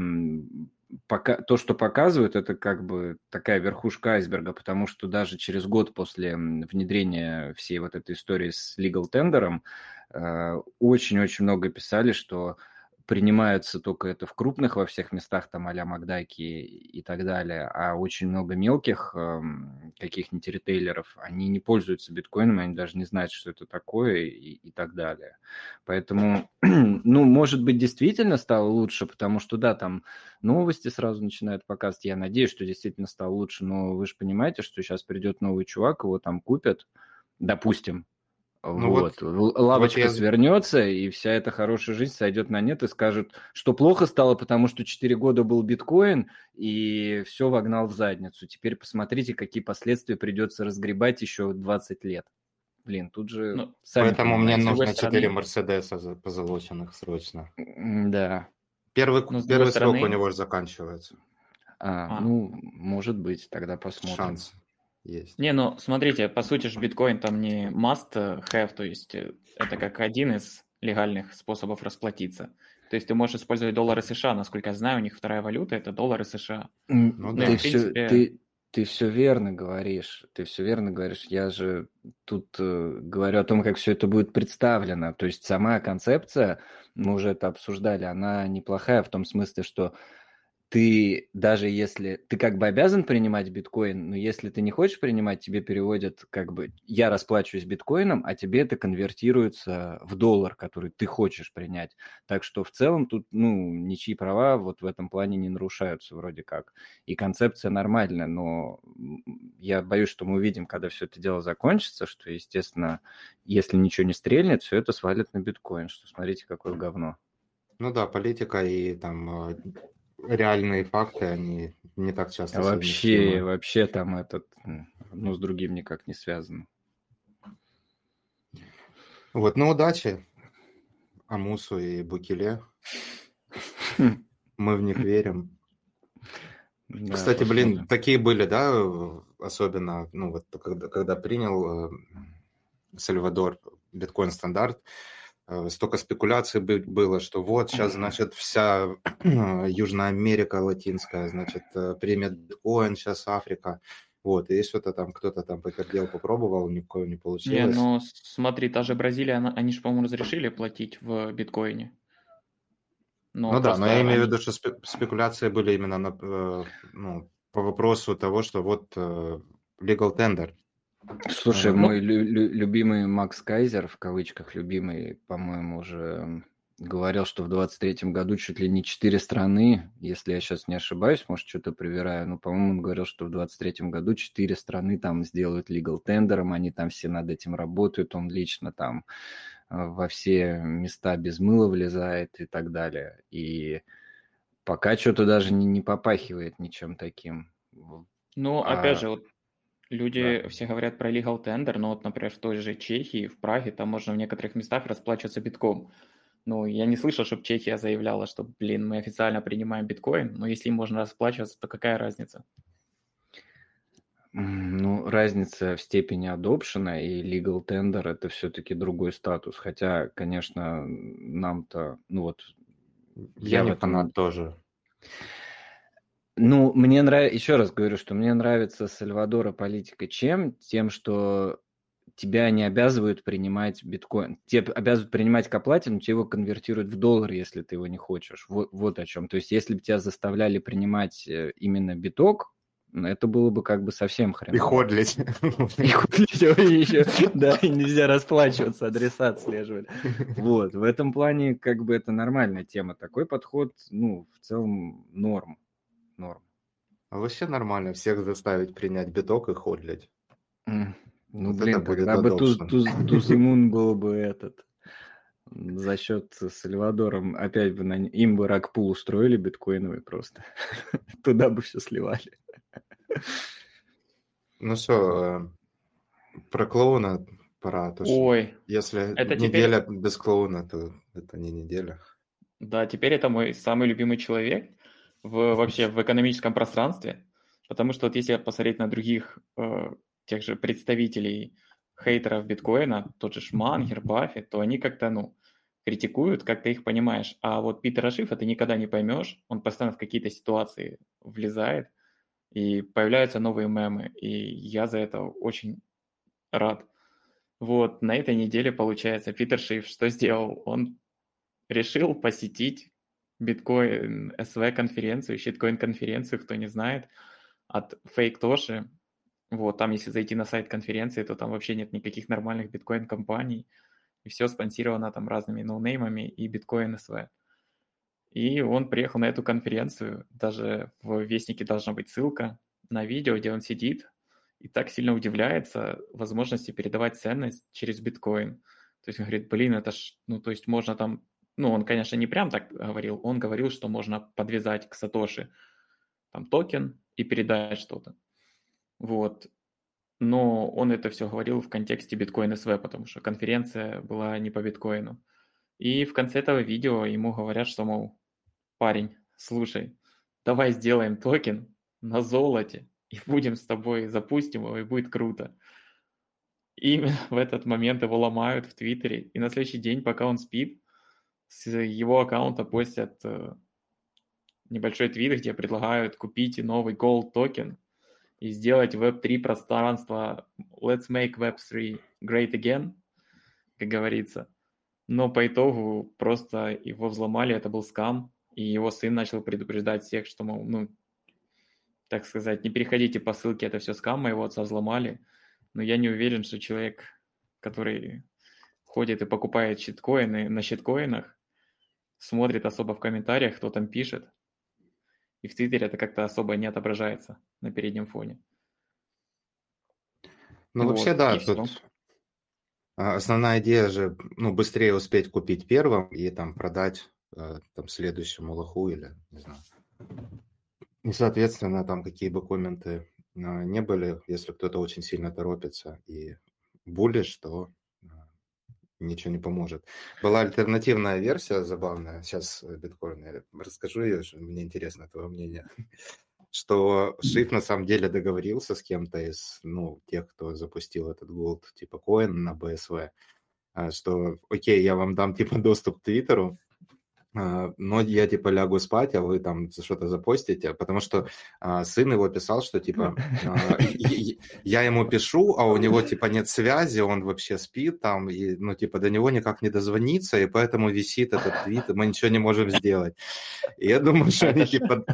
B: пока, то, что показывают, это как бы такая верхушка айсберга, потому что даже через год после внедрения всей вот этой истории с legal тендером э, очень-очень много писали, что принимаются только это в крупных во всех местах, там а-ля Макдайки и так далее, а очень много мелких эм, каких-нибудь ритейлеров, они не пользуются биткоином, они даже не знают, что это такое и, и так далее. Поэтому, ну, может быть, действительно стало лучше, потому что, да, там новости сразу начинают показывать, я надеюсь, что действительно стало лучше, но вы же понимаете, что сейчас придет новый чувак, его там купят, допустим, ну вот. вот. Лавочка вот я... свернется, и вся эта хорошая жизнь сойдет на нет и скажут, что плохо стало, потому что 4 года был биткоин, и все вогнал в задницу. Теперь посмотрите, какие последствия придется разгребать еще 20 лет. Блин, тут же... Ну,
A: поэтому мне нужно 4 Мерседеса позолоченных срочно.
B: Да.
A: Первый, ну, первый срок стороны... у него же заканчивается.
B: А, а, ну, может быть, тогда посмотрим. Шанс
C: есть. Не, ну смотрите, по сути же биткоин там не must have, то есть э, это как один из легальных способов расплатиться. То есть ты можешь использовать доллары США, насколько я знаю, у них вторая валюта это доллары США.
B: Ну, ну да. Ты, принципе... все, ты, ты все верно говоришь, ты все верно говоришь. Я же тут э, говорю о том, как все это будет представлено. То есть сама концепция, мы уже это обсуждали, она неплохая в том смысле, что ты даже если ты как бы обязан принимать биткоин, но если ты не хочешь принимать, тебе переводят как бы я расплачиваюсь биткоином, а тебе это конвертируется в доллар, который ты хочешь принять. Так что в целом тут ну ничьи права вот в этом плане не нарушаются вроде как. И концепция нормальная, но я боюсь, что мы увидим, когда все это дело закончится, что естественно, если ничего не стрельнет, все это свалит на биткоин, что смотрите какое говно.
A: Ну да, политика и там э, реальные факты, они не так часто.
B: Вообще, вообще там этот, ну, с другим никак не связано.
A: Вот, ну, удачи Амусу и Букеле. Мы в них верим. Да, Кстати, посмотрим. блин, такие были, да, особенно, ну, вот когда, когда принял э, Сальвадор биткоин стандарт, Э, столько спекуляций было, что вот сейчас, значит, вся Южная Америка латинская, значит, э, примет биткоин, сейчас Африка. Вот, и что-то там кто-то там потерпел, попробовал, никакого не получилось. Не,
C: ну смотри, та же Бразилия, она, они же, по-моему, разрешили платить в биткоине.
A: Но ну да, но я имею в виду, что спекуляции были именно на, э, ну, по вопросу того, что вот legal tender,
B: Слушай, мой лю- лю- любимый Макс Кайзер, в кавычках любимый, по-моему, уже говорил, что в 23-м году чуть ли не четыре страны, если я сейчас не ошибаюсь, может, что-то проверяю, но, по-моему, он говорил, что в 23-м году четыре страны там сделают legal тендером, они там все над этим работают, он лично там э, во все места без мыла влезает и так далее. И пока что-то даже не, не попахивает ничем таким.
C: Ну, а... опять же, вот Люди да. все говорят про legal tender, но вот, например, в той же Чехии, в Праге, там можно в некоторых местах расплачиваться битком. Ну, я не слышал, чтобы Чехия заявляла, что, блин, мы официально принимаем биткоин, но если им можно расплачиваться, то какая разница?
B: Ну, разница в степени адопшена и legal tender – это все-таки другой статус. Хотя, конечно, нам-то, ну вот...
A: Я, я не этом... фанат тоже.
B: Ну, мне нравится, еще раз говорю, что мне нравится Сальвадора политика чем? Тем, что тебя не обязывают принимать биткоин. Тебе обязывают принимать к оплате, но тебе его конвертируют в доллар, если ты его не хочешь. Вот, вот о чем. То есть, если бы тебя заставляли принимать э, именно биток, это было бы как бы совсем хреново.
A: И ходлить.
B: И ходлить еще, да, и нельзя расплачиваться, адреса отслеживать. Вот, в этом плане как бы это нормальная тема. Такой подход, ну, в целом норм. Норм.
A: А вообще нормально всех заставить принять биток и ходлить.
B: Ну, вот блин, когда бы туз, туз, Тузимун был бы этот, за счет Сальвадора, опять бы на, им бы ракпул устроили биткоиновый просто. Туда бы все сливали.
A: Ну что, э, про клоуна пора. То,
C: Ой.
A: Если это неделя теперь... без клоуна, то это не неделя.
C: Да, теперь это мой самый любимый человек в, вообще в экономическом пространстве, потому что вот если посмотреть на других э, тех же представителей хейтеров биткоина, тот же Шмангер, Баффет, то они как-то, ну, критикуют, как ты их понимаешь. А вот Питера Шифа ты никогда не поймешь, он постоянно в какие-то ситуации влезает, и появляются новые мемы, и я за это очень рад. Вот, на этой неделе, получается, Питер Шиф что сделал? Он решил посетить биткоин СВ конференцию, щиткоин конференцию, кто не знает, от Fake Тоши. Вот, там, если зайти на сайт конференции, то там вообще нет никаких нормальных биткоин компаний, и все спонсировано там разными ноунеймами и биткоин СВ. И он приехал на эту конференцию, даже в Вестнике должна быть ссылка на видео, где он сидит и так сильно удивляется возможности передавать ценность через биткоин. То есть он говорит, блин, это ж, ну, то есть можно там, ну, он, конечно, не прям так говорил, он говорил, что можно подвязать к Сатоши там токен и передать что-то. Вот. Но он это все говорил в контексте биткоин СВ, потому что конференция была не по биткоину. И в конце этого видео ему говорят, что, мол, парень, слушай, давай сделаем токен на золоте, и будем с тобой, запустим его, и будет круто. И в этот момент его ломают в Твиттере, и на следующий день, пока он спит, с его аккаунта постят э, небольшой твит, где предлагают купить новый Gold токен и сделать Web3 пространство Let's make Web3 great again, как говорится. Но по итогу просто его взломали, это был скам, и его сын начал предупреждать всех, что, мол, ну, так сказать, не переходите по ссылке, это все скам, моего отца взломали. Но я не уверен, что человек, который ходит и покупает щиткоины на щиткоинах, смотрит особо в комментариях, кто там пишет. И в Твиттере это как-то особо не отображается на переднем фоне.
A: Ну, вот, вообще, да, тут все. основная идея же, ну, быстрее успеть купить первым и там продать Э, там следующему лоху или не знаю. И, соответственно, там какие бы комменты а, не были, если кто-то очень сильно торопится и булишь, то а, ничего не поможет. Была альтернативная версия забавная, сейчас э, биткоин, я расскажу ее, мне интересно твое мнение, что Шиф на самом деле договорился с кем-то из, ну, тех, кто запустил этот gold типа коин на BSV, а, что, окей, я вам дам типа доступ к Твиттеру, но я типа лягу спать, а вы там что-то запостите, потому что а, сын его писал, что типа а, я ему пишу, а у него типа нет связи, он вообще спит там, и ну типа до него никак не дозвониться, и поэтому висит этот твит, мы ничего не можем сделать. И я думаю, что они типа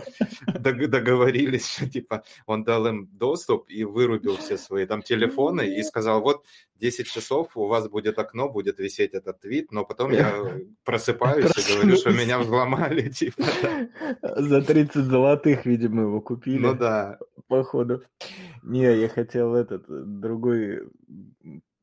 A: договорились, что типа он дал им доступ и вырубил все свои там телефоны и сказал, вот 10 часов у вас будет окно, будет висеть этот твит, но потом я просыпаюсь и говорю, что меня взломали, типа.
B: За 30 золотых, видимо, его купили.
A: Ну да.
B: Походу. Не, я хотел этот, другой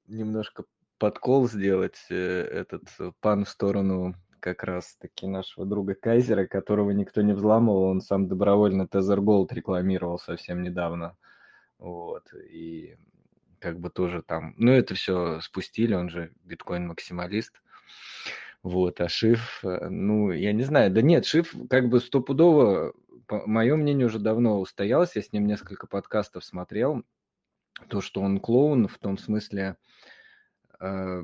B: немножко подкол сделать, э, этот пан в сторону как раз таки нашего друга Кайзера, которого никто не взламывал, он сам добровольно Тезер Голд рекламировал совсем недавно. Вот, и как бы тоже там, ну, это все спустили, он же биткоин-максималист. Вот, а Шиф, э, ну, я не знаю, да нет, Шиф как бы стопудово, по мое мнение, уже давно устоялся, я с ним несколько подкастов смотрел, то, что он клоун в том смысле, э,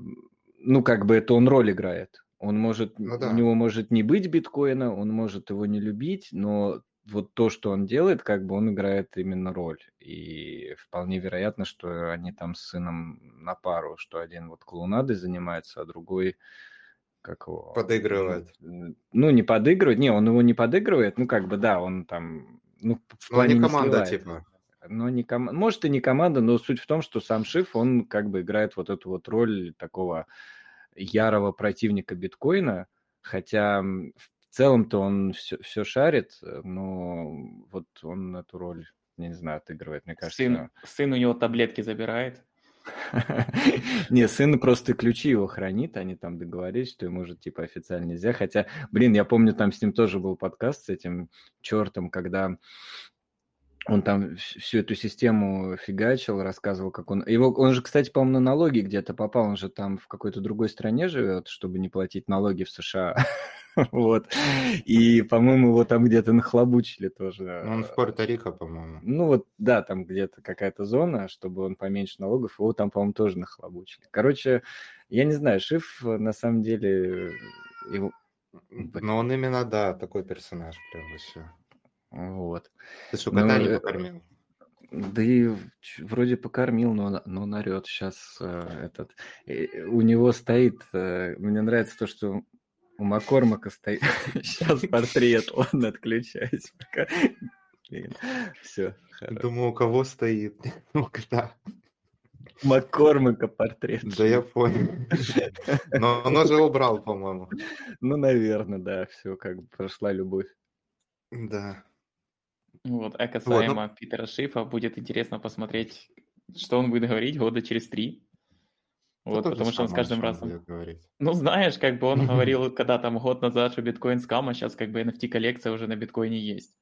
B: ну, как бы это он роль играет. Он может, ну, да. у него может не быть биткоина, он может его не любить, но вот то, что он делает, как бы он играет именно роль. И вполне вероятно, что они там с сыном на пару, что один вот клоунадой занимается, а другой как его...
A: Подыгрывает.
B: Ну, не подыгрывает, не, он его не подыгрывает, ну, как бы, да, он там, ну, в плане
A: не команда,
B: не
A: типа.
B: Но не ком... Может, и не команда, но суть в том, что сам Шиф, он как бы играет вот эту вот роль такого ярого противника биткоина, хотя в целом-то он все, все шарит, но вот он эту роль, не знаю, отыгрывает, мне кажется.
C: Сын, сын у него таблетки забирает.
B: Не, сын просто ключи его хранит, они там договорились, что ему же типа официально нельзя. Хотя, блин, я помню, там с ним тоже был подкаст с этим чертом, когда он там всю эту систему фигачил, рассказывал, как он... Его, он же, кстати, по-моему, на налоги где-то попал, он же там в какой-то другой стране живет, чтобы не платить налоги в США. вот. И, по-моему, его там где-то нахлобучили тоже.
A: Ну, он в Пуэрто-Рико, по-моему.
B: Ну, вот, да, там где-то какая-то зона, чтобы он поменьше налогов, его там, по-моему, тоже нахлобучили. Короче, я не знаю, Шиф, на самом деле... Его...
A: Но он именно, да, такой персонаж прям вообще.
B: Вот.
A: Ты что, кота ну, не э, покормил?
B: Да и вроде покормил, но, но нарет сейчас э, этот. И у него стоит, э, мне нравится то, что у Маккормака стоит сейчас портрет, он отключается пока. Все.
A: Думаю, у кого стоит? У кота.
B: Маккормака портрет.
A: Да я понял. Но он уже убрал, по-моему.
B: Ну, наверное, да, все, как бы прошла любовь.
A: Да.
C: Вот, а касаемо вот, ну... Питера Шифа, будет интересно посмотреть, что он будет говорить года через три. Вот, ну, потому что он с каждым разом... Ну, знаешь, как бы он говорил, когда там год назад, что биткоин скам, а сейчас как бы NFT-коллекция уже на биткоине есть.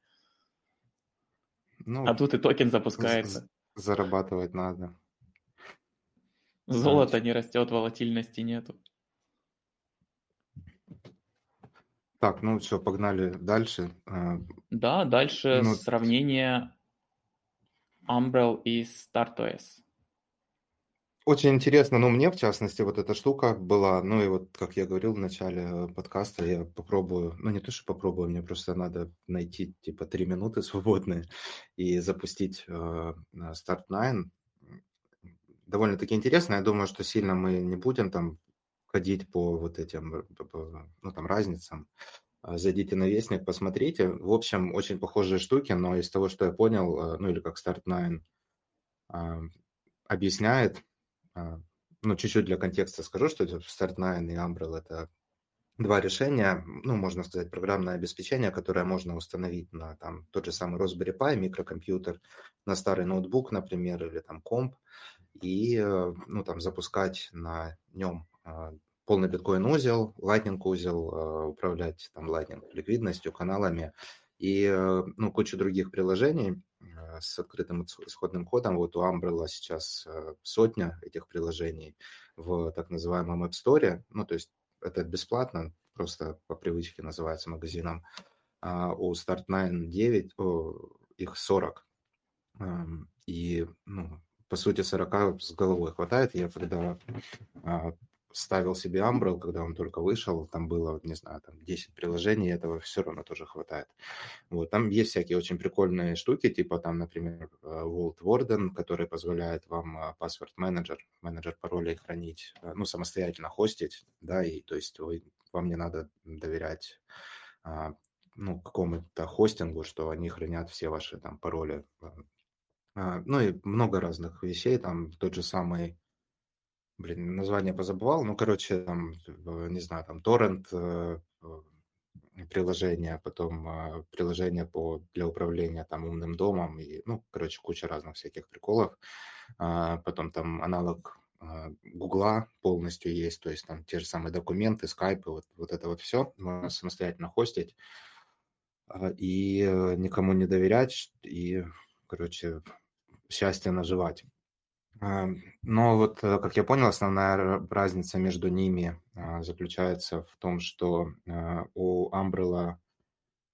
C: Ну, а тут и токен запускается.
A: Зарабатывать надо.
C: Золото не растет, волатильности нету.
A: Так, ну все, погнали дальше.
C: А, да, дальше ну... сравнение Umbrel и StartOS.
A: Очень интересно, ну, мне, в частности, вот эта штука была, ну, и вот, как я говорил в начале э, подкаста, я попробую, ну, не то, что попробую, мне просто надо найти, типа, три минуты свободные и запустить э, Start9. Довольно-таки интересно, я думаю, что сильно мы не будем там ходить по вот этим, ну, там, разницам. Зайдите на Вестник, посмотрите. В общем, очень похожие штуки, но из того, что я понял, э, ну, или как Start9 а, объясняет, а, ну, чуть-чуть для контекста скажу, что Start9 и Umbrel – это два решения, ну, можно сказать, программное обеспечение, которое можно установить на там тот же самый Raspberry Pi, микрокомпьютер, на старый ноутбук, например, или там комп, и, э, ну, там, запускать на нем полный биткоин-узел, Lightning-узел, э, управлять там Lightning ликвидностью, каналами и э, ну, кучу других приложений с открытым исходным кодом. Вот у Umbrella сейчас сотня этих приложений в так называемом App Store. Ну, то есть это бесплатно, просто по привычке называется магазином. А у Start9 9, о, их 40. Эм, и, ну, по сути, 40 с головой хватает. Я когда а, ставил себе Umbrel, когда он только вышел, там было, не знаю, там 10 приложений, этого все равно тоже хватает. Вот, там есть всякие очень прикольные штуки, типа там, например, э, Vault Warden, который позволяет вам э, password менеджер, менеджер паролей хранить, э, ну, самостоятельно хостить, да, и то есть вы, вам не надо доверять а, ну, какому-то хостингу, что они хранят все ваши там пароли. А, ну и много разных вещей, там тот же самый блин, название позабывал, ну, короче, там, не знаю, там, торрент э, э, приложение, потом э, приложение по, для управления там умным домом, и, ну, короче, куча разных всяких приколов. А, потом там аналог Гугла полностью есть, то есть там те же самые документы, скайпы, вот, вот это вот все можно самостоятельно хостить и никому не доверять, и, короче, счастье наживать. Но вот, э, как я понял, основная разница между ними а, заключается в том, что а, у Umbrella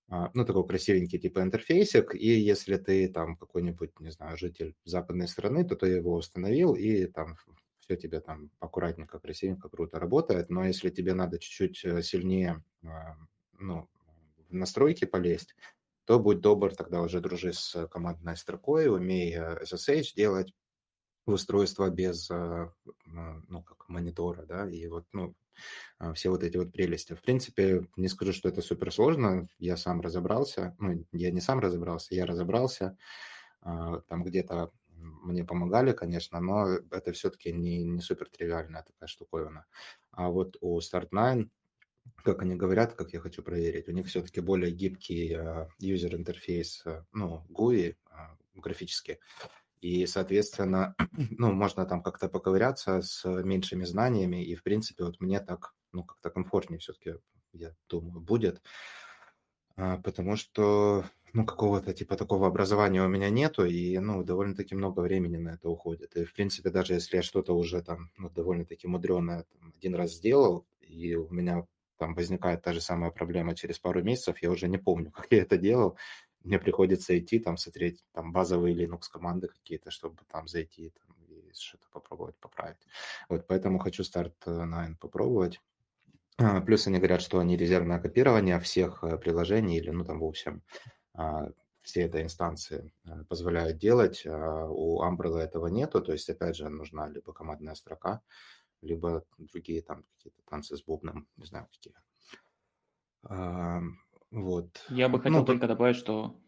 A: а, ну, такой красивенький типа интерфейсик, и если ты там какой-нибудь, не знаю, житель западной страны, то ты его установил, и там все тебе там аккуратненько, красивенько, круто работает, но если тебе надо чуть-чуть э, сильнее, ну, в настройки полезть, то будь добр, тогда уже дружи с командной строкой, умей SSH делать устройство без, ну, как монитора, да, и вот, ну, все вот эти вот прелести. В принципе, не скажу, что это супер сложно, я сам разобрался, ну, я не сам разобрался, я разобрался, там где-то мне помогали, конечно, но это все-таки не, не супер тривиальная такая штуковина. А вот у Start9, как они говорят, как я хочу проверить, у них все-таки более гибкий юзер интерфейс, ну, GUI а, графически. И, соответственно, ну, можно там как-то поковыряться с меньшими знаниями, и, в принципе, вот мне так, ну, как-то комфортнее все-таки, я думаю, будет, а, потому что ну, какого-то типа такого образования у меня нету, и, ну, довольно-таки много времени на это уходит. И, в принципе, даже если я что-то уже там, ну, довольно-таки мудреное там, один раз сделал, и у меня там возникает та же самая проблема через пару месяцев, я уже не помню, как я это делал, мне приходится идти там смотреть там базовые Linux команды какие-то, чтобы там зайти там, и что-то попробовать поправить. Вот поэтому хочу старт 9 попробовать. А, плюс они говорят, что они резервное копирование всех э, приложений или, ну, там, в общем, а, все это инстанции э, позволяют делать. А у Umbrella этого нету, то есть, опять же, нужна либо командная строка, либо другие там какие-то танцы с бубном, не знаю, какие. Вот.
C: Я бы хотел ну, только добавить, что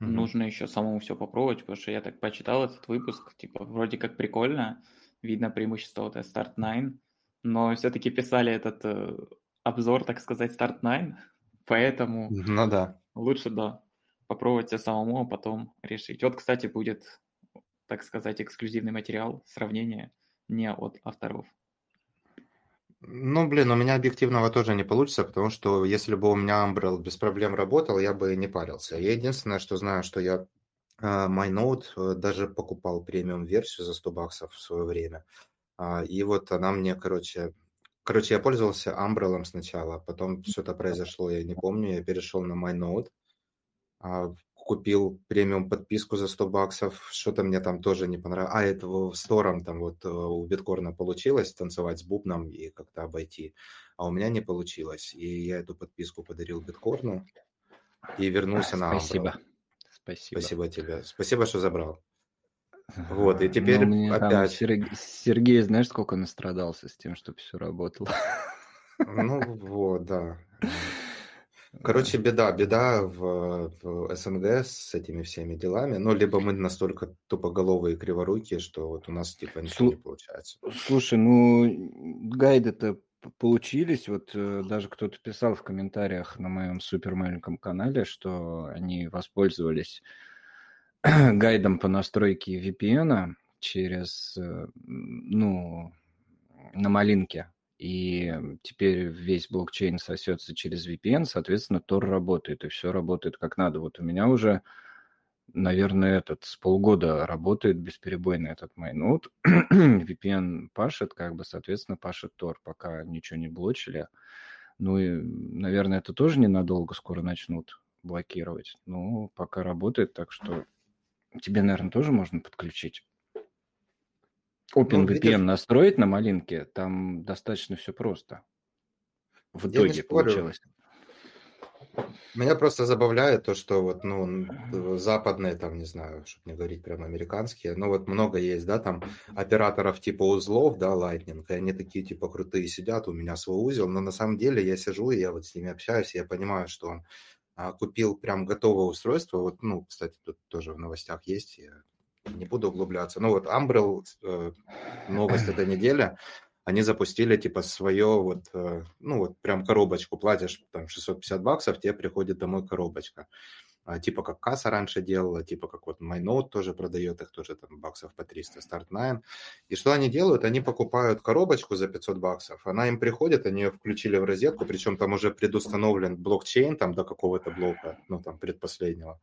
C: угу. нужно еще самому все попробовать, потому что я так почитал этот выпуск, типа, вроде как прикольно, видно преимущество вот Start 9, но все-таки писали этот э, обзор, так сказать, Start 9, поэтому
A: ну, да.
C: лучше, да, попробовать все самому, а потом решить. Вот, кстати, будет, так сказать, эксклюзивный материал, сравнение не от авторов.
A: Ну, блин, у меня объективного тоже не получится, потому что если бы у меня Umbrel без проблем работал, я бы не парился. Я единственное, что знаю, что я uh, MyNote uh, даже покупал премиум-версию за 100 баксов в свое время. Uh, и вот она мне, короче... Короче, я пользовался Umbrel сначала, потом что-то произошло, я не помню, я перешел на MyNote, а, купил премиум подписку за 100 баксов, что-то мне там тоже не понравилось. А, этого с Тором там вот э, у Биткорна получилось танцевать с бубном и как-то обойти, а у меня не получилось. И я эту подписку подарил Биткорну и вернулся на
B: Спасибо.
A: Спасибо. Спасибо тебе. Спасибо, что забрал. Вот, и теперь ну, опять...
B: Сергей, Сергей, знаешь, сколько настрадался с тем, чтобы все работало?
A: Ну, вот, да. Короче, беда, беда в, в СНГ с этими всеми делами. Ну, либо мы настолько тупоголовые и криворукие, что вот у нас типа ничего Слу- не получается.
B: Слушай, ну, гайды-то получились. Вот э, даже кто-то писал в комментариях на моем супер маленьком канале, что они воспользовались гайдом по настройке VPN через, э, ну, на малинке и теперь весь блокчейн сосется через VPN, соответственно, Tor работает, и все работает как надо. Вот у меня уже, наверное, этот с полгода работает бесперебойно этот майнот. VPN пашет, как бы, соответственно, пашет Tor, пока ничего не блочили. Ну и, наверное, это тоже ненадолго скоро начнут блокировать. Ну, пока работает, так что тебе, наверное, тоже можно подключить. OpenVPN ну, настроить на малинке, там достаточно все просто. В итоге получилось.
A: Меня просто забавляет то, что вот, ну, западные, там, не знаю, чтобы не говорить прямо американские, ну, вот много есть, да, там, операторов типа узлов, да, Lightning, и они такие, типа, крутые сидят, у меня свой узел, но на самом деле я сижу, и я вот с ними общаюсь, и я понимаю, что он а, купил прям готовое устройство, вот, ну, кстати, тут тоже в новостях есть, я не буду углубляться. Ну вот Umbrel, э, новость этой недели, они запустили типа свое вот, э, ну вот прям коробочку, платишь там 650 баксов, тебе приходит домой коробочка. А, типа как касса раньше делала, типа как вот MyNote тоже продает их тоже там баксов по 300, Start 9. И что они делают? Они покупают коробочку за 500 баксов, она им приходит, они ее включили в розетку, причем там уже предустановлен блокчейн там до какого-то блока, ну там предпоследнего.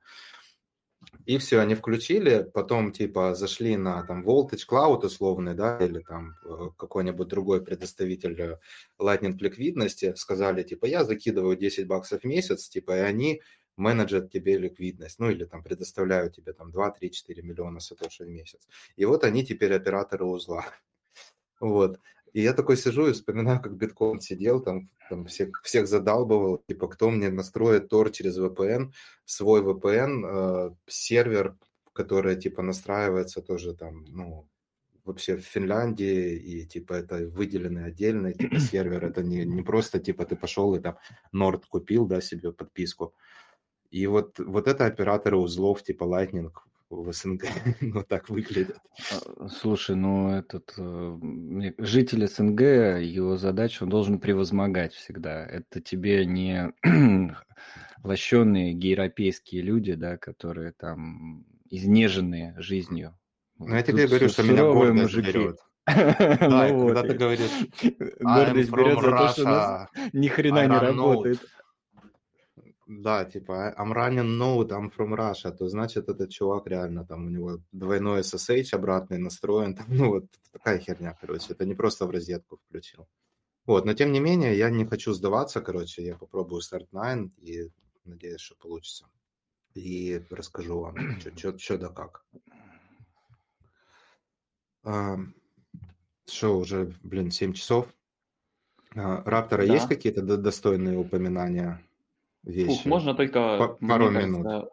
A: И все, они включили, потом типа зашли на там Voltage Cloud условный, да, или там э, какой-нибудь другой предоставитель э, Lightning ликвидности, сказали типа я закидываю 10 баксов в месяц, типа и они менеджат тебе ликвидность, ну или там предоставляют тебе там 2, 3, 4 миллиона сатоши в месяц. И вот они теперь операторы узла. Вот. И я такой сижу и вспоминаю, как биткоин сидел, там, там всех, всех задалбывал, типа, кто мне настроит Tor через VPN, свой VPN, э, сервер, который, типа, настраивается тоже там, ну, вообще в Финляндии, и, типа, это выделенный отдельный, типа, сервер, это не, не просто, типа, ты пошел и там Nord купил, да, себе подписку. И вот, вот это операторы узлов, типа, Lightning, в СНГ ну, так выглядят.
B: А, слушай, ну этот э, житель СНГ, его задача, он должен превозмогать всегда. Это тебе не лощенные европейские люди, да, которые там изнеженные жизнью.
A: Ну, я тебе говорю, что меня гордость мужики. берет. Да,
B: ну когда ты говоришь, гордость берет за то, что у нас ни хрена не работает
A: да, типа, I'm running node, I'm from Russia, то значит, этот чувак реально, там, у него двойной SSH обратный настроен, там, ну, вот такая херня, короче, это не просто в розетку включил. Вот, но тем не менее, я не хочу сдаваться, короче, я попробую Start9 и надеюсь, что получится. И расскажу вам, что да как. Что, уже, блин, 7 часов? Раптора да. есть какие-то достойные упоминания?
C: Вещи. Фух, можно только пару минут. Кажется,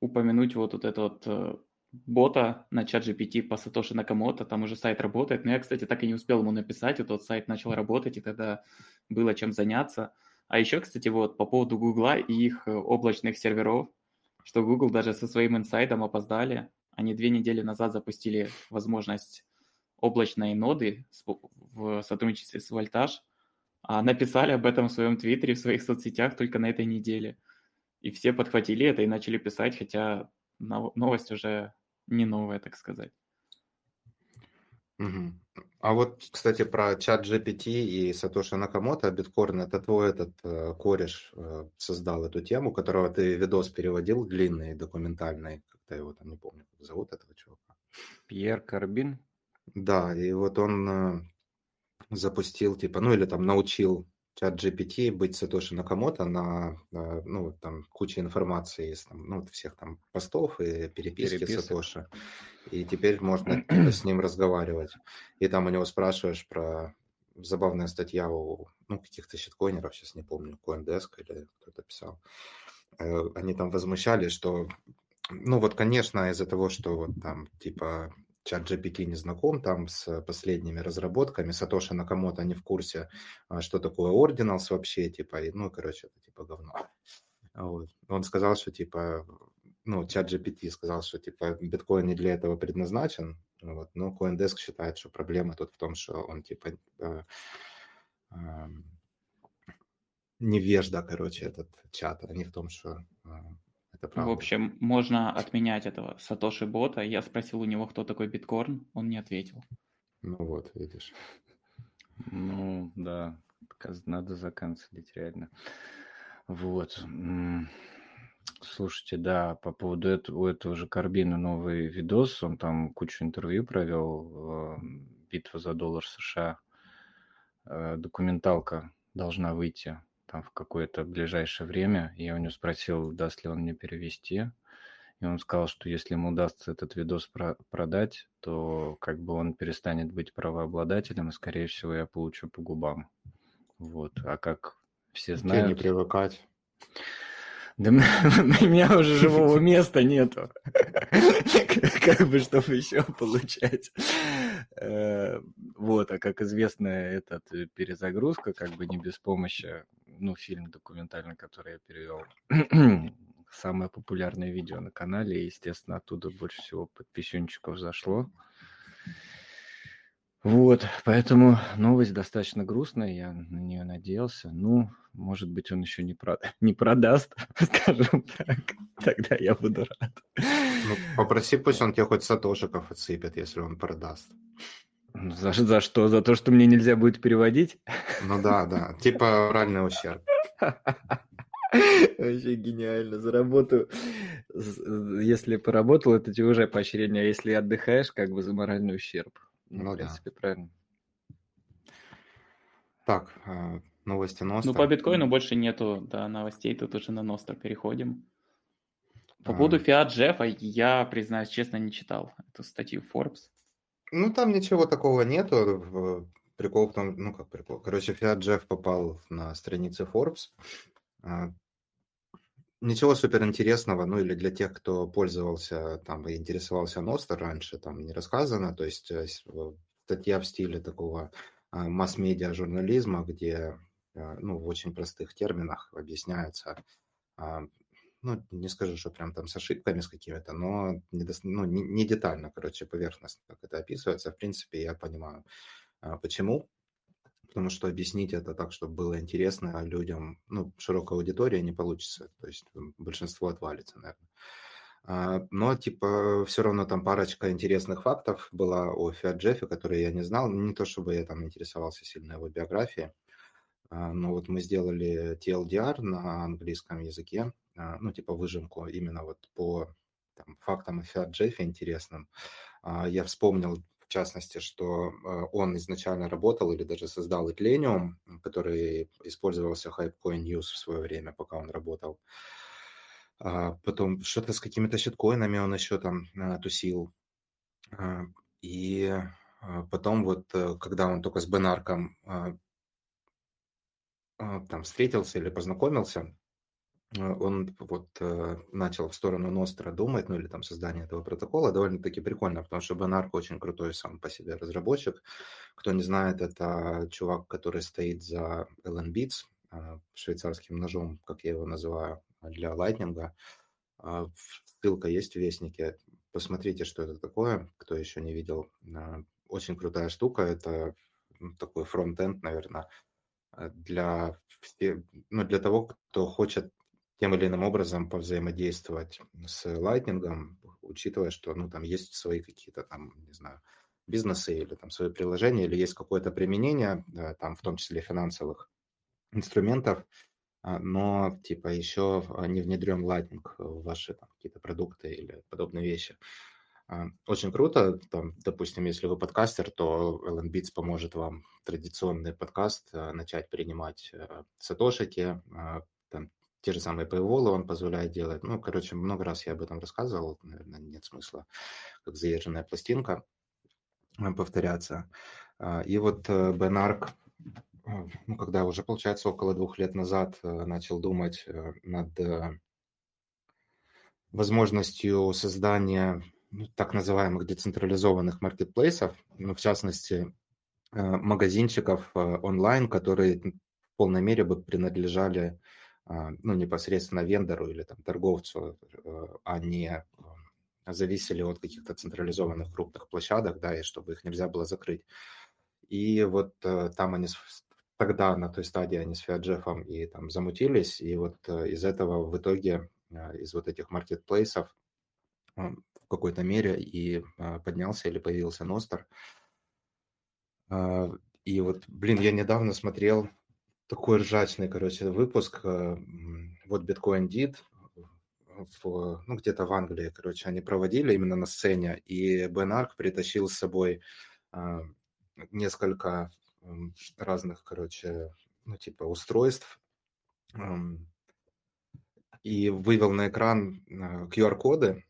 C: упомянуть вот, вот это вот э, бота на чат GPT по Сатоши Накамото, там уже сайт работает, но я, кстати, так и не успел ему написать, и тот сайт начал работать, и тогда было чем заняться. А еще, кстати, вот по поводу Гугла и их э, облачных серверов, что Google даже со своим инсайтом опоздали. Они две недели назад запустили возможность облачной ноды в сотрудничестве с Voltage, а написали об этом в своем твиттере, в своих соцсетях только на этой неделе. И все подхватили это и начали писать, хотя новость уже не новая, так сказать.
A: Угу. А вот, кстати, про чат GPT и Сатоши Накамото, биткорн, это твой этот э, кореш э, создал эту тему, которого ты видос переводил длинный, документальный, как-то его там, не помню, как зовут этого чувака.
B: Пьер Карбин?
A: Да, и вот он э, запустил, типа, ну или там научил чат GPT быть Сатоши Накамото на, ну, там, куча информации из там, ну, всех там постов и переписки Переписок. Сатоши. И теперь можно с ним разговаривать. И там у него спрашиваешь про забавная статья у ну, каких-то щиткоинеров, сейчас не помню, CoinDesk или кто-то писал. Э, они там возмущались, что, ну вот, конечно, из-за того, что вот там, типа, чат GPT не знаком там с последними разработками, Сатоши Накамото не в курсе, а, что такое Ordinals вообще, типа, ну, короче, это типа говно. Вот. Он сказал, что типа, ну, чат GPT сказал, что типа биткоин не для этого предназначен, вот, но CoinDesk считает, что проблема тут в том, что он типа э, э, невежда, короче, этот чат, а не в том, что э, это правда.
C: В общем, можно отменять этого Сатоши бота. Я спросил у него, кто такой биткорн, он не ответил.
A: Ну вот, видишь.
B: Ну, да, надо заканцелить реально. Вот. Слушайте, да, по поводу этого, у этого же Карбина новый видос, он там кучу интервью провел, битва за доллар США, э, документалка должна выйти там в какое-то ближайшее время. Я у него спросил, даст ли он мне перевести. И он сказал, что если ему удастся этот видос про- продать, то как бы он перестанет быть правообладателем, и, скорее всего, я получу по губам. Вот. А как все знают...
A: не привыкать.
B: Да у меня уже живого места нету. Как бы, чтобы еще получать. Э, вот, а как известно, этот перезагрузка, как бы не без помощи, ну, фильм документальный, который я перевел, самое популярное видео на канале, и, естественно, оттуда больше всего подписчиков зашло. Вот, поэтому новость достаточно грустная, я на нее надеялся. Ну, может быть, он еще не, про... не продаст, скажем так. Тогда я буду рад.
A: Ну, попроси, пусть он тебе хоть сатошиков отсыпет, если он продаст.
B: За, за что? За то, что мне нельзя будет переводить?
A: Ну да, да. Типа моральный ущерб.
B: Вообще гениально. За работу, если поработал, это тебе уже поощрение. А если отдыхаешь, как бы за моральный ущерб. Ну, ну в принципе, да. правильно.
A: Так, а, новости Ностра.
C: Ну, по биткоину больше нету да, новостей, тут уже на Ностра переходим. По а... поводу Фиат Джеффа я, признаюсь честно, не читал эту статью Forbes.
A: Ну, там ничего такого нету. прикол в том, ну как прикол, короче, Fiat Jeff попал на страницы Forbes. А, ничего супер интересного, ну или для тех, кто пользовался там и интересовался Ностер раньше, там не рассказано, то есть э, статья в стиле такого а, масс-медиа журнализма, где а, ну, в очень простых терминах объясняется ну, не скажу, что прям там с ошибками с какими-то, но не, ну, не, не детально, короче, поверхностно, как это описывается. В принципе, я понимаю, а, почему. Потому что объяснить это так, чтобы было интересно людям, ну, широкой аудитории не получится. То есть большинство отвалится, наверное. А, но, типа, все равно там парочка интересных фактов была о Фиат Джеффе, которые я не знал. Не то, чтобы я там интересовался сильно его биографией. А, но вот мы сделали TLDR на английском языке, ну, типа выжимку именно вот по там, фактам о Джеффе интересным. А, я вспомнил, в частности, что он изначально работал или даже создал Etlenium, который использовался Hypecoin News в свое время, пока он работал. Потом что-то с какими-то щиткоинами он еще там тусил. И потом вот, э, когда он только с Бенарком а, там встретился или познакомился, а, он вот э, начал в сторону Ностра думать, ну или там создание этого протокола, довольно-таки прикольно, потому что Бенарк очень крутой сам по себе разработчик. Кто не знает, это чувак, который стоит за LN Beats, а, швейцарским ножом, как я его называю, для лайтнинга. Ссылка есть в Вестнике. Посмотрите, что это такое, кто еще не видел. Очень крутая штука, это такой фронт-энд, наверное, Э, для, ну, для того, кто хочет тем или иным образом повзаимодействовать с Lightning, учитывая, что ну, там есть свои какие-то там, не знаю, бизнесы или там свои приложения, или есть какое-то применение, да, там в том числе финансовых инструментов, а, но типа еще не внедрен Lightning в ваши там, какие-то продукты или подобные вещи. А, очень круто. Там, допустим, если вы подкастер, то LN Beats поможет вам традиционный подкаст э, начать принимать э, сатошики, а, там, те же самые paywall он позволяет делать. Ну, короче, много раз я об этом рассказывал, наверное, нет смысла, как заезженная пластинка, э, повторяться. А, и вот Бенарк, ну, когда уже, получается, около двух лет назад начал думать над возможностью создания ну, так называемых децентрализованных маркетплейсов, ну, в частности, э, магазинчиков э, онлайн, которые в полной мере бы принадлежали ну, непосредственно вендору или там, торговцу, э, а не зависели от каких-то централизованных крупных площадок, да, и чтобы их нельзя было закрыть. И вот там они тогда на той стадии они с Фиаджефом и там замутились, и вот из этого в итоге, из вот этих маркетплейсов в какой-то мере и а, поднялся или появился Ностер. А, и вот, блин, я недавно смотрел такой ржачный, короче, выпуск. А, вот Bitcoin Did, в, ну, где-то в Англии, короче, они проводили именно на сцене, и Бен Арк притащил с собой а, несколько разных, короче, ну, типа устройств, и вывел на экран QR-коды,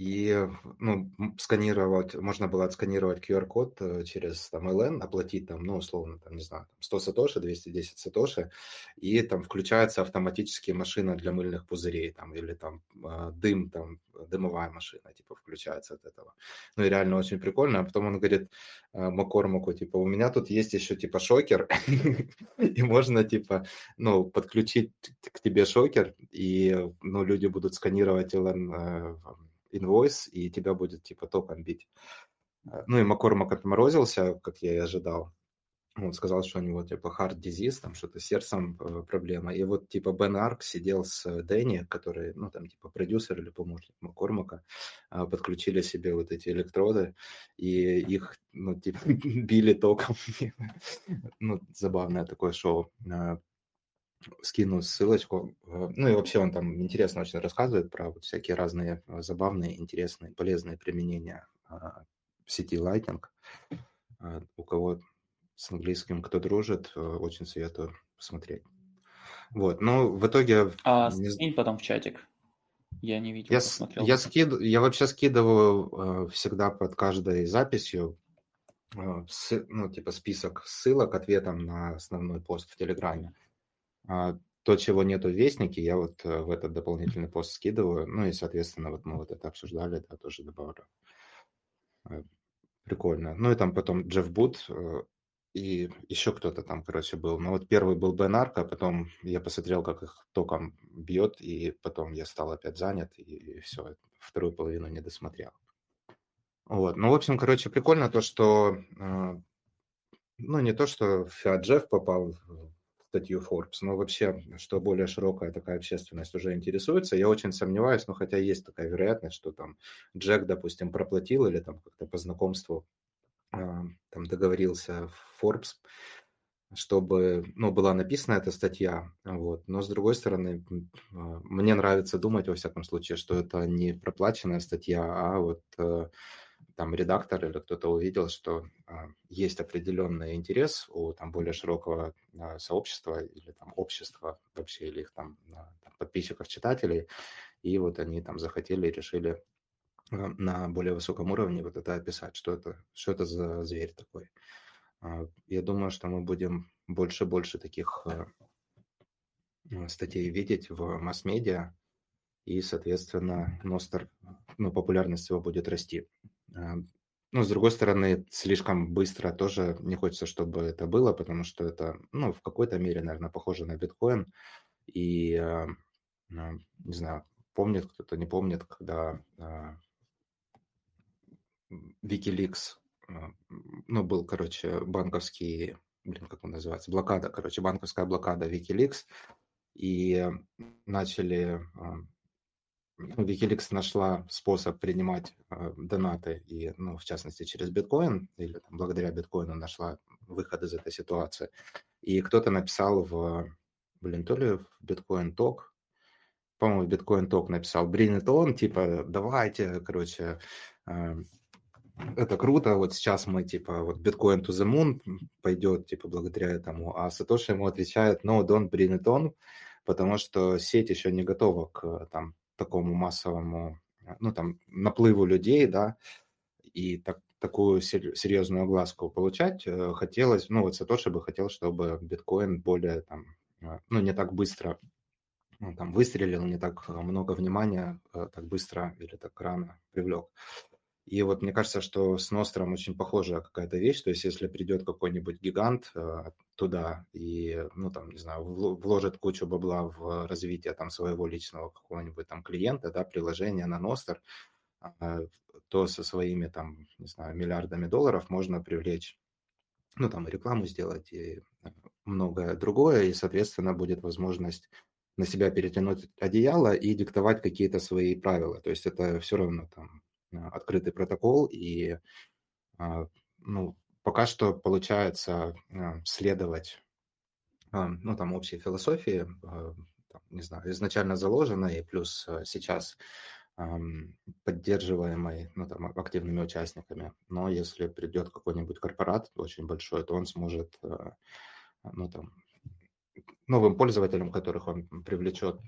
A: и ну, сканировать, можно было отсканировать QR-код э, через там LN, оплатить там, ну, условно, там, не знаю, 100 сатоши, 210 сатоши, и там включается автоматически машина для мыльных пузырей, там, или там а, дым, там, дымовая машина, типа, включается от этого. Ну, и реально очень прикольно. А потом он говорит э, Макормаку, типа, у меня тут есть еще, типа, шокер, и можно, типа, ну, подключить к тебе шокер, и, ну, люди будут сканировать LN инвойс, и тебя будет типа током бить. Э, ну и Маккормак отморозился, как я и ожидал. Он сказал, что у него типа hard disease, там что-то с сердцем э, проблема. И вот типа Бен Арк сидел с Дэнни, который, ну там типа продюсер или помощник Маккормака, э, подключили себе вот эти электроды, и их, ну типа били током. ну, забавное такое шоу скину ссылочку. Э, ну и вообще он там интересно очень рассказывает про вот всякие разные э, забавные, интересные, полезные применения а, сети Lightning. А, у кого с английским кто дружит, э, очень советую посмотреть. Вот, но в итоге...
C: А скинь потом в чатик. Я не видел,
A: я, посмотрел. Я, скид... я вообще скидываю э, всегда под каждой записью э, ну, типа список ссылок ответом на основной пост в Телеграме. А, то, чего нету в Вестнике, я вот э, в этот дополнительный пост скидываю. Ну и, соответственно, вот мы вот это обсуждали, да, тоже добавлю. Э, прикольно. Ну и там потом Джефф Бут и еще кто-то там, короче, был. Ну вот первый был Бен Арка, потом я посмотрел, как их током бьет, и потом я стал опять занят, и, все, вторую половину не досмотрел. Вот. Ну, в общем, короче, прикольно то, что, э, ну, не то, что Джефф попал статью Forbes, но вообще, что более широкая такая общественность уже интересуется. Я очень сомневаюсь, но хотя есть такая вероятность, что там Джек, допустим, проплатил или там как-то по знакомству э, там договорился в Forbes, чтобы, ну, была написана эта статья, вот. Но, с другой стороны, а, мне нравится думать, во всяком случае, что это не проплаченная статья, а вот э, там редактор или кто-то увидел, что а, есть определенный интерес у там более широкого а, сообщества или там общества вообще, или их там, там подписчиков, читателей, и вот они там захотели и решили на более высоком уровне вот это описать, что это, что это за зверь такой. А, я думаю, что мы будем больше и больше таких статей видеть в масс-медиа, и, соответственно, Ностер, ну, популярность его будет расти. А, ну, с другой стороны, слишком быстро тоже не хочется, чтобы это было, потому что это, ну, в какой-то мере, наверное, похоже на биткоин. И, э, не знаю, помнит кто-то, не помнит, когда Wikileaks а, ну, был, короче, банковский, блин, как он называется, блокада, короче, банковская блокада Wikileaks, и начали, а, ну, Wikileaks нашла способ принимать э, донаты, и, ну, в частности, через биткоин, или там, благодаря биткоину нашла выход из этой ситуации. И кто-то написал в, блин, то ли в биткоин ток, по-моему, в биткоин ток написал, bring it on, типа, давайте, короче, это круто, вот сейчас мы, типа, вот Bitcoin to the moon пойдет, типа, благодаря этому, а Сатоши ему отвечает, no, don't bring it on, потому что сеть еще не готова к, там, такому массовому, ну, там, наплыву людей, да, и так, такую серьезную огласку получать э, хотелось, ну, вот Сатоши бы хотел, чтобы биткоин более, там, э, ну, не так быстро ну, там, выстрелил, не так много внимания, э, так быстро или так рано привлек. И вот мне кажется, что с Ностром очень похожая какая-то вещь. То есть если придет какой-нибудь гигант э, туда и, ну, там, не знаю, вложит кучу бабла в развитие там своего личного какого-нибудь там клиента, да, приложения на Ностр, э, то со своими там, не знаю, миллиардами долларов можно привлечь, ну, там, и рекламу сделать, и многое другое, и, соответственно, будет возможность на себя перетянуть одеяло и диктовать какие-то свои правила. То есть это все равно там открытый протокол, и а, ну, пока что получается а, следовать ну, там, общей философии, не знаю, изначально заложенной, плюс сейчас поддерживаемой ну, там, активными участниками. Но если придет какой-нибудь корпорат очень большой, то он сможет ну, там, новым пользователям, которых он привлечет,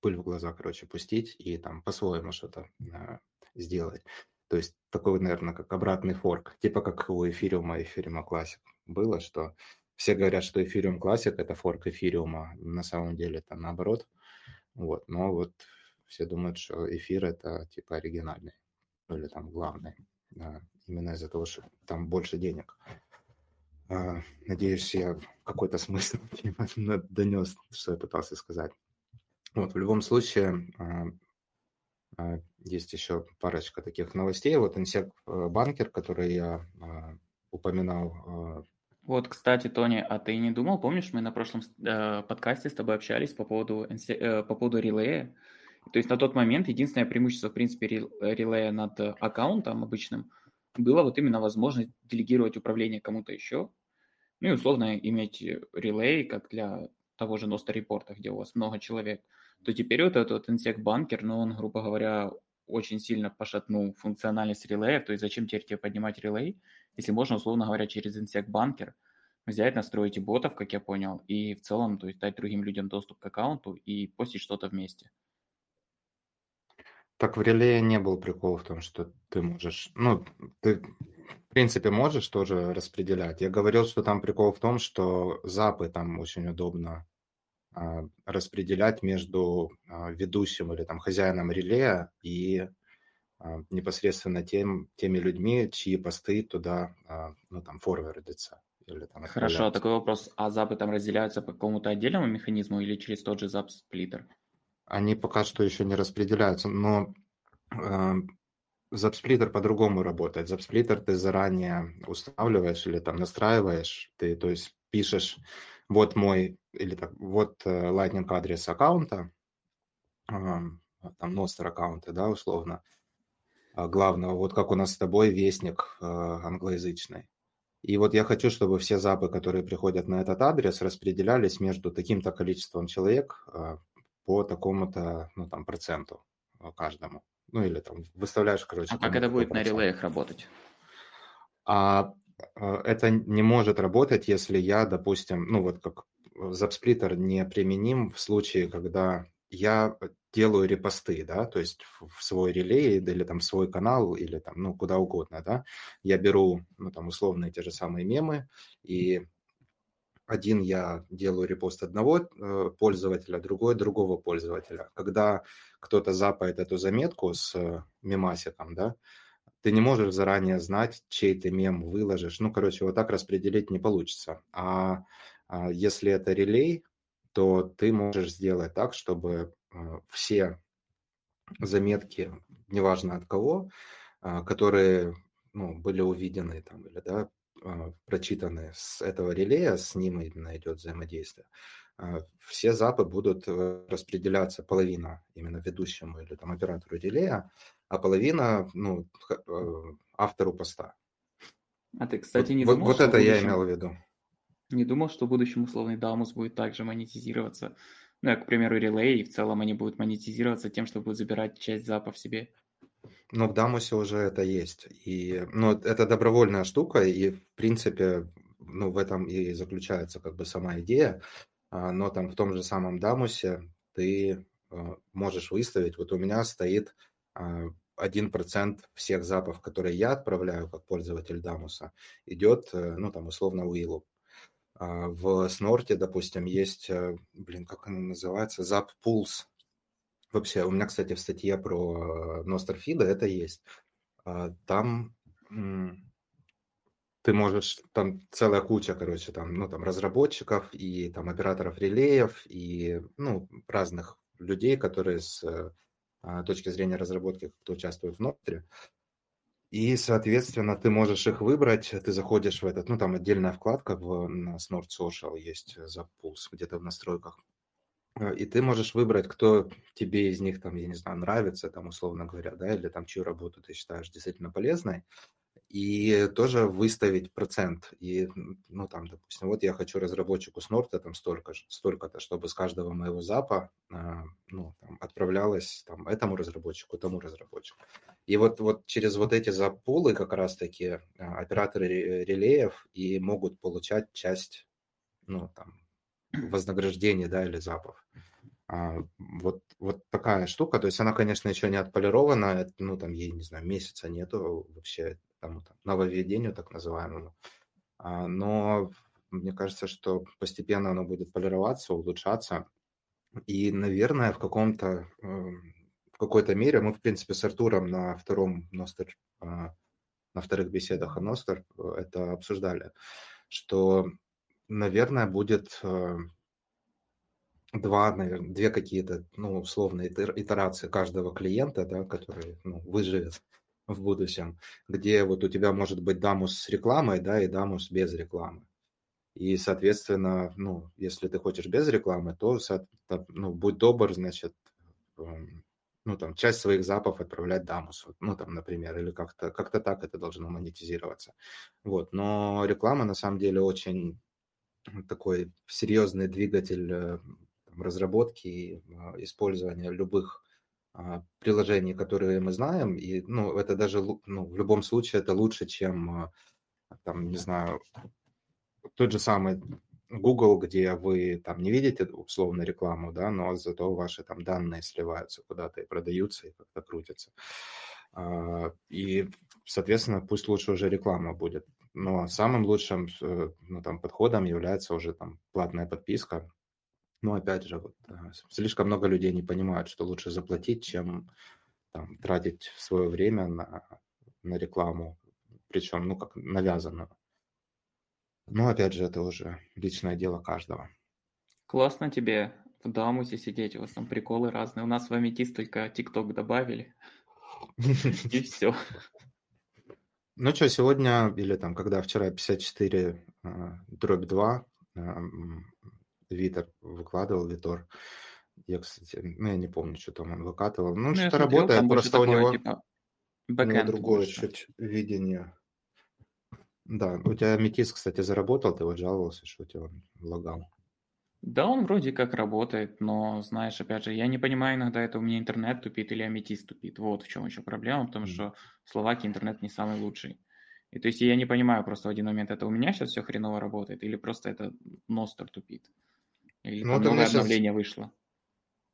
A: пыль в глаза, короче, пустить и там по-своему что-то э, сделать. То есть такой, наверное, как обратный форк, типа как у эфириума, эфириума классик было, что все говорят, что эфириум классик это форк эфириума, на самом деле это наоборот. Вот, но вот все думают, что эфир это типа оригинальный ну, или там главный, да, именно из-за того, что там больше денег. А, надеюсь, я какой-то смысл донес, что я пытался сказать. Вот, в любом случае, а, а, есть еще парочка таких новостей. Вот инсек э, банкер, который я а, упоминал.
C: Вот, кстати, Тони, а ты не думал, помнишь, мы на прошлом э, подкасте с тобой общались по поводу, э, по поводу релея? То есть на тот момент единственное преимущество, в принципе, релея над аккаунтом обычным было вот именно возможность делегировать управление кому-то еще, ну и условно иметь релей, как для того же Носта репорта, где у вас много человек, то теперь вот этот инсек банкер, ну, он, грубо говоря, очень сильно пошатнул функциональность релея, то есть зачем теперь тебе поднимать релей, если можно, условно говоря, через инсек банкер взять, настроить ботов, как я понял, и в целом, то есть дать другим людям доступ к аккаунту и постить что-то вместе.
A: Так в реле не был прикол в том, что ты можешь, ну, ты принципе, можешь тоже распределять. Я говорил, что там прикол в том, что запы там очень удобно распределять между а, ведущим или там хозяином релея и а, непосредственно тем, теми людьми, чьи посты туда, а, ну, там, форвардятся. Или, там,
C: Хорошо, такой вопрос. А запы там разделяются по какому-то отдельному механизму или через тот же зап-сплиттер?
A: Они пока что еще не распределяются, но э, запсплиттер по-другому работает. Запсплиттер ты заранее устанавливаешь или там настраиваешь, ты, то есть пишешь, вот мой, или так, вот э, lightning адрес аккаунта, э, там ностер аккаунта, да, условно, а, главного, вот как у нас с тобой вестник э, англоязычный. И вот я хочу, чтобы все запы, которые приходят на этот адрес, распределялись между таким-то количеством человек э, по такому-то, ну, там, проценту э, каждому. Ну, или там выставляешь, короче.
C: А как это будет процент. на релеях работать?
A: А это не может работать, если я, допустим, ну, вот как запсплиттер не применим в случае, когда я делаю репосты, да, то есть в свой релей или там в свой канал или там, ну, куда угодно, да, я беру, ну, там, условные те же самые мемы, и один я делаю репост одного э, пользователя, другой другого пользователя. Когда кто-то запает эту заметку с э, мемасиком, да, ты не можешь заранее знать, чей ты мем выложишь. Ну, короче, вот так распределить не получится. А, а если это релей, то ты можешь сделать так, чтобы э, все заметки, неважно от кого, э, которые ну, были увидены там, или да, э, прочитаны с этого релея, с ним именно идет взаимодействие, все запы будут распределяться половина именно ведущему или там оператору релея, а половина ну, автору поста.
C: А ты, кстати, не
A: вот,
C: думал,
A: Вот это будущем... я имел в виду.
C: Не думал, что в будущем условный Далмус будет также монетизироваться. Ну, к примеру, релей, и в целом они будут монетизироваться тем, что будут забирать часть запов себе.
A: Ну, в Дамусе уже это есть. И, ну, это добровольная штука, и, в принципе, ну, в этом и заключается как бы сама идея. А, но там в том же самом Дамусе ты а, можешь выставить, вот у меня стоит 1% а, всех запов, которые я отправляю как пользователь Дамуса, идет, э, ну, там, условно, Уиллу. А, в Снорте, допустим, есть, э, блин, как она называется, Zap Pulse. Вообще, у меня, кстати, в статье про Ностерфида это есть. А, там ты можешь, там целая куча, короче, там, ну, там, разработчиков и там операторов релеев и, ну, разных людей, которые с точки зрения разработки, кто участвует в Ностре, и, соответственно, ты можешь их выбрать, ты заходишь в этот, ну, там отдельная вкладка в, Snort Social есть за пулс где-то в настройках. Э, и ты можешь выбрать, кто тебе из них, там, я не знаю, нравится, там, условно говоря, да, или там, чью работу ты считаешь действительно полезной и тоже выставить процент. И, ну, там, допустим, вот я хочу разработчику Снорта там столько столько-то, чтобы с каждого моего запа, а, ну, там, отправлялось там этому разработчику, тому разработчику. И вот, вот через вот эти запулы как раз-таки а, операторы релеев и могут получать часть, ну, там, вознаграждения, да, или запов. А, вот, вот такая штука, то есть она, конечно, еще не отполирована, ну, там ей, не знаю, месяца нету вообще тому там, нововведению так называемому. А, но мне кажется, что постепенно оно будет полироваться, улучшаться. И, наверное, в каком-то эм, в какой-то мере мы, в принципе, с Артуром на втором Ностер, а, на вторых беседах о Ностер э, это обсуждали, что, наверное, будет э, два, наверное, две какие-то, ну, условные итерации каждого клиента, да, который ну, выживет в будущем, где вот у тебя может быть дамус с рекламой, да, и дамус без рекламы. И, соответственно, ну, если ты хочешь без рекламы, то, ну, будь добр, значит, эм, ну, там, часть своих запов отправлять дамусу, ну, там, например, или как-то как так это должно монетизироваться. Вот, но реклама, на самом деле, очень такой серьезный двигатель э, разработки и а, использования любых приложений, которые мы знаем, и, ну, это даже, ну, в любом случае это лучше, чем, а, там, не знаю, тот же самый Google, где вы там не видите условно рекламу, да, но зато ваши там данные сливаются куда-то и продаются, и как-то крутятся. И соответственно, пусть лучше уже реклама будет. Но самым лучшим э, ну, там, подходом является уже там платная подписка. Но опять же, вот, слишком много людей не понимают, что лучше заплатить, чем там, тратить свое время на, на рекламу, причем, ну, как навязанную. Но опять же, это уже личное дело каждого.
C: Классно тебе в Дамусе сидеть, у вас там приколы разные. У нас в Аметист только ТикТок добавили. И все.
A: Ну что, сегодня, или там, когда вчера 54 а, дробь 2, а, Витер выкладывал, Витор, я, кстати, ну, я не помню, что там он выкатывал. Ну, ну что-то работает, просто у него, типа, у него другое чуть видение. Да, у тебя метис, кстати, заработал, ты вот жаловался, что у тебя он лагал.
C: Да, он вроде как работает, но, знаешь, опять же, я не понимаю иногда, это у меня интернет тупит или аметист тупит. Вот в чем еще проблема, потому что в Словакии интернет не самый лучший. И то есть я не понимаю просто в один момент, это у меня сейчас все хреново работает, или просто это Ностер тупит. Или ну, там новое обновление сейчас... вышло.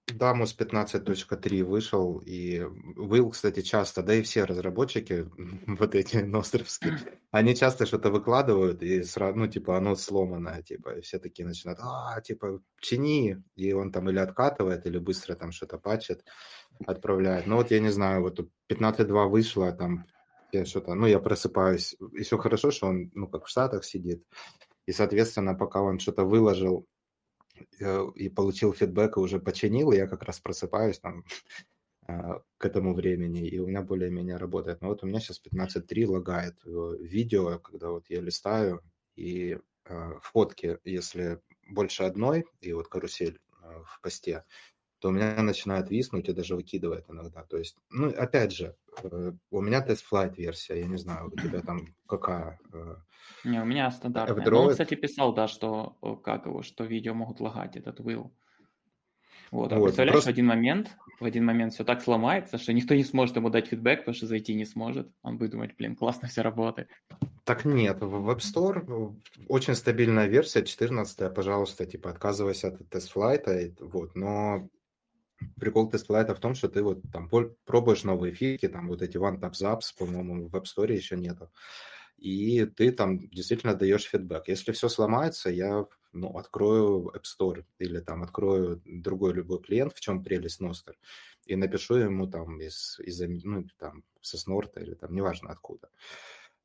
A: Дамус 15.3 вышел, и был, кстати, часто, да и все разработчики, вот эти ностровские, они часто что-то выкладывают, и сразу, ну, типа, оно сломанное, типа, и все такие начинают, а, типа, чини, и он там или откатывает, или быстро там что-то патчит, отправляет. Ну, вот я не знаю, вот 15.2 вышло, там, я что-то, ну, я просыпаюсь, еще хорошо, что он, ну, как в Штатах сидит, и, соответственно, пока он что-то выложил, и получил фидбэк и уже починил, и я как раз просыпаюсь там а, к этому времени, и у меня более-менее работает. Но вот у меня сейчас 15.3 лагает э, видео, когда вот я листаю, и э, фотки, если больше одной, и вот карусель в посте, то у меня начинает виснуть и даже выкидывает иногда. То есть, ну, опять же, у меня тест-флайт версия, я не знаю, у тебя там какая?
C: Не, у меня стандартная. Ну, он, кстати, писал, да, что как его, что видео могут лагать, этот Will. Вот, а вот, представляешь, просто... в один момент, в один момент все так сломается, что никто не сможет ему дать фидбэк, потому что зайти не сможет. Он будет думать, блин, классно все работает.
A: Так нет, в App Store очень стабильная версия, 14 пожалуйста, типа отказывайся от тест-флайта, вот, но прикол тест-флайта в том, что ты вот там пробуешь новые фики, там вот эти One Tap Zaps, по-моему, в App Store еще нету и ты там действительно даешь фидбэк. Если все сломается, я ну, открою App Store или там открою другой любой клиент, в чем прелесть Ностер, и напишу ему там из, из ну, там, со Снорта или там, неважно откуда.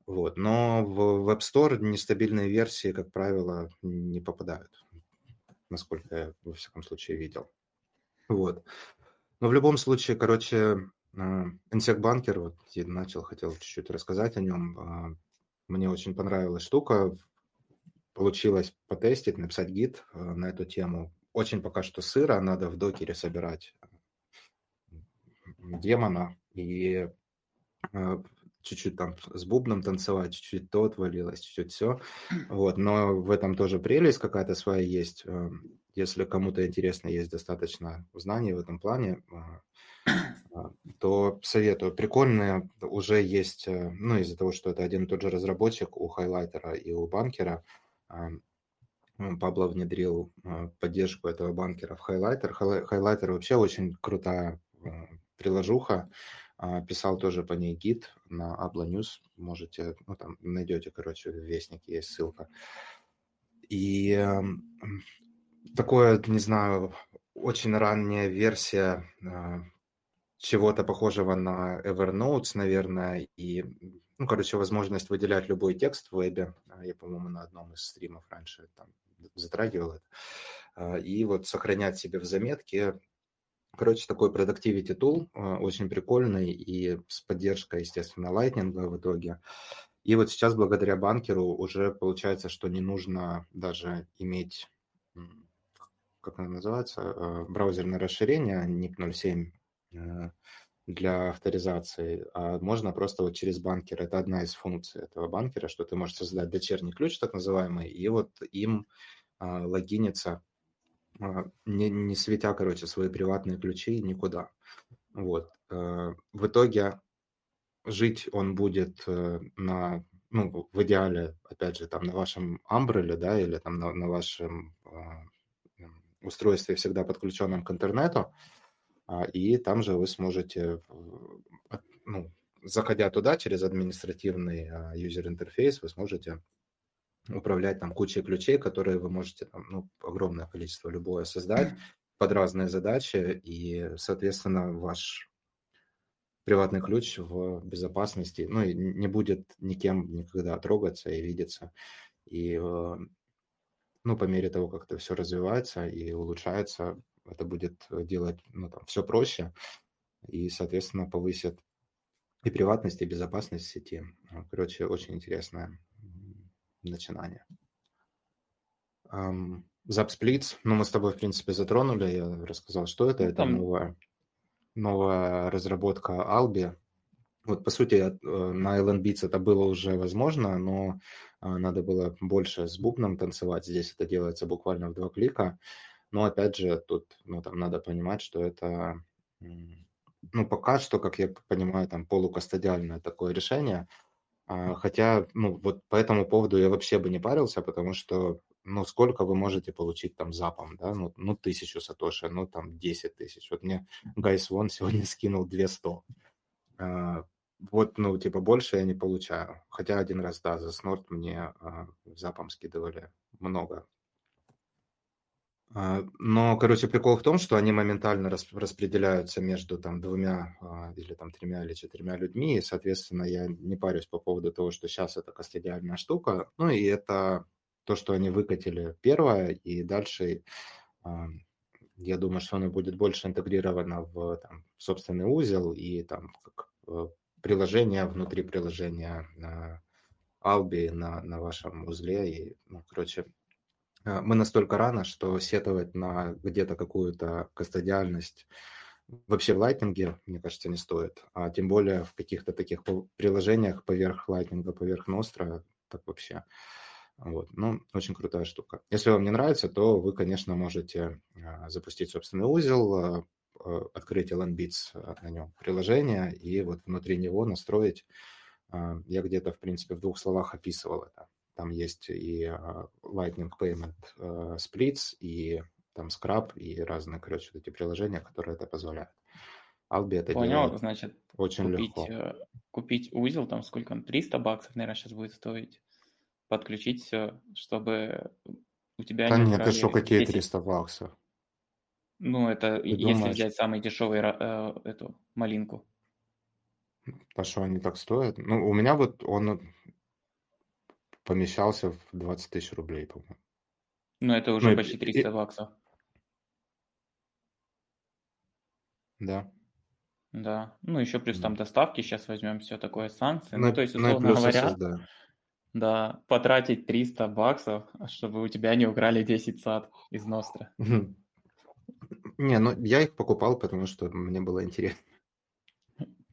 A: Вот. Но в, в App Store нестабильные версии, как правило, не попадают, насколько я, во всяком случае, видел. Вот. Но в любом случае, короче, Insect а, Banker, вот я начал, хотел чуть-чуть рассказать о нем. А, мне очень понравилась штука. Получилось потестить, написать гид э, на эту тему. Очень пока что сыро, надо в докере собирать демона и чуть-чуть там с бубном танцевать, чуть-чуть то отвалилось, чуть-чуть все. Вот, но в этом тоже прелесть какая-то своя есть. Если кому-то интересно, есть достаточно знаний в этом плане, а, то советую. Прикольные уже есть, э, ну, из-за того, что это один и тот же разработчик у хайлайтера и у банкера, а, Пабло внедрил а, поддержку этого банкера в хайлайтер. Хайлайтер вообще очень крутая приложуха. Писал тоже по ней гид на Abla News. Можете, ну, там найдете, короче, в Вестнике есть ссылка. И эм, такое, не знаю, очень ранняя версия чего-то похожего на Evernote, наверное, и, ну, короче, возможность выделять любой текст в вебе. А, я, по-моему, на одном из стримов раньше там затрагивал это. А, и вот сохранять себе в заметке. Короче, такой productivity tool, а, очень прикольный и с поддержкой, естественно, Lightning в итоге. И вот сейчас благодаря банкеру уже получается, что не нужно даже иметь, как оно называется, браузерное расширение NIP 07 Э, для авторизации, а можно просто вот через банкер. Это одна из функций этого банкера, что ты можешь создать дочерний ключ, так называемый, и вот им а, логиниться, а, не, не светя, короче, свои приватные ключи никуда. Вот. А, в итоге жить он будет э, на, ну, в идеале, опять же, там на вашем Umbrella, да, или там на, на вашем а, устройстве всегда подключенном к интернету, а, и там же вы сможете ну, заходя туда через административный юзер-интерфейс, вы сможете управлять там кучей ключей, которые вы можете, там, ну, огромное количество любое создать под разные задачи, и, соответственно, ваш приватный ключ в безопасности, ну, и не будет никем никогда трогаться и видеться. И, э, ну, по мере того, как это все развивается и улучшается, это будет делать, ну, там, все проще и, соответственно, повысит и приватность, и безопасность сети. Короче, очень интересное начинание. Zapsplits, ну, мы с тобой, в принципе, затронули, я рассказал, что это. Ну, это новая, новая разработка Albi. Вот, по сути, э, на Beats это было уже возможно, но надо было больше с бубном танцевать. Здесь это делается буквально в два клика. Но, опять же, тут ну, там надо понимать, что это, ну, пока что, как я понимаю, там полукастодиальное такое решение – а, хотя, ну, вот по этому поводу я вообще бы не парился, потому что, ну, сколько вы можете получить там запом, да, ну, ну тысячу сатоши, ну, там, 10 тысяч. Вот мне Гайс Вон сегодня скинул 200. Вот, ну, типа, больше я не получаю. Хотя один раз, да, за снорт мне а, запом скидывали много. А, но, короче, прикол в том, что они моментально распределяются между там двумя а, или там тремя или четырьмя людьми, и, соответственно, я не парюсь по поводу того, что сейчас это кастодиальная штука. Ну и это то, что они выкатили первое, и дальше а, я думаю, что оно будет больше интегрировано в там, собственный узел и там как приложение внутри приложения на Albi на, на вашем узле. И, ну, короче, Э, мы настолько рано, что сетовать на где-то какую-то кастодиальность вообще в Lightning, мне кажется, не стоит. А тем более в каких-то таких приложениях поверх Lightning, поверх Nostra, так вообще. Вот. Ну, очень крутая штука. Если вам не нравится, то вы, конечно, можете э, запустить собственный узел, э, открыть LNBits на нем приложение и вот внутри него настроить. Я где-то, в принципе, в двух словах описывал это. Там есть и Lightning Payment э, Splits, и там Scrap, и разные, короче, эти приложения, которые это позволяют.
C: Albi это Понял, значит, очень купить, легко. Э, купить узел, там сколько он, 300 баксов, наверное, сейчас будет стоить. Подключить все, чтобы у тебя...
A: Да не нет, это что, какие 10... 300 баксов?
C: Ну, это Ты если думаешь? взять самый дешевый э, эту малинку.
A: А что, они так стоят? Ну, у меня вот он помещался в 20 тысяч рублей, по-моему.
C: Ну, это уже ну, почти 300 и... баксов.
A: Да.
C: Да. Ну, еще плюс там доставки, сейчас возьмем все такое, санкции. Ну, ну то есть, условно говоря, да. да, потратить 300 баксов, чтобы у тебя не украли 10 сад из Ностра.
A: Не, ну я их покупал, потому что мне было интересно.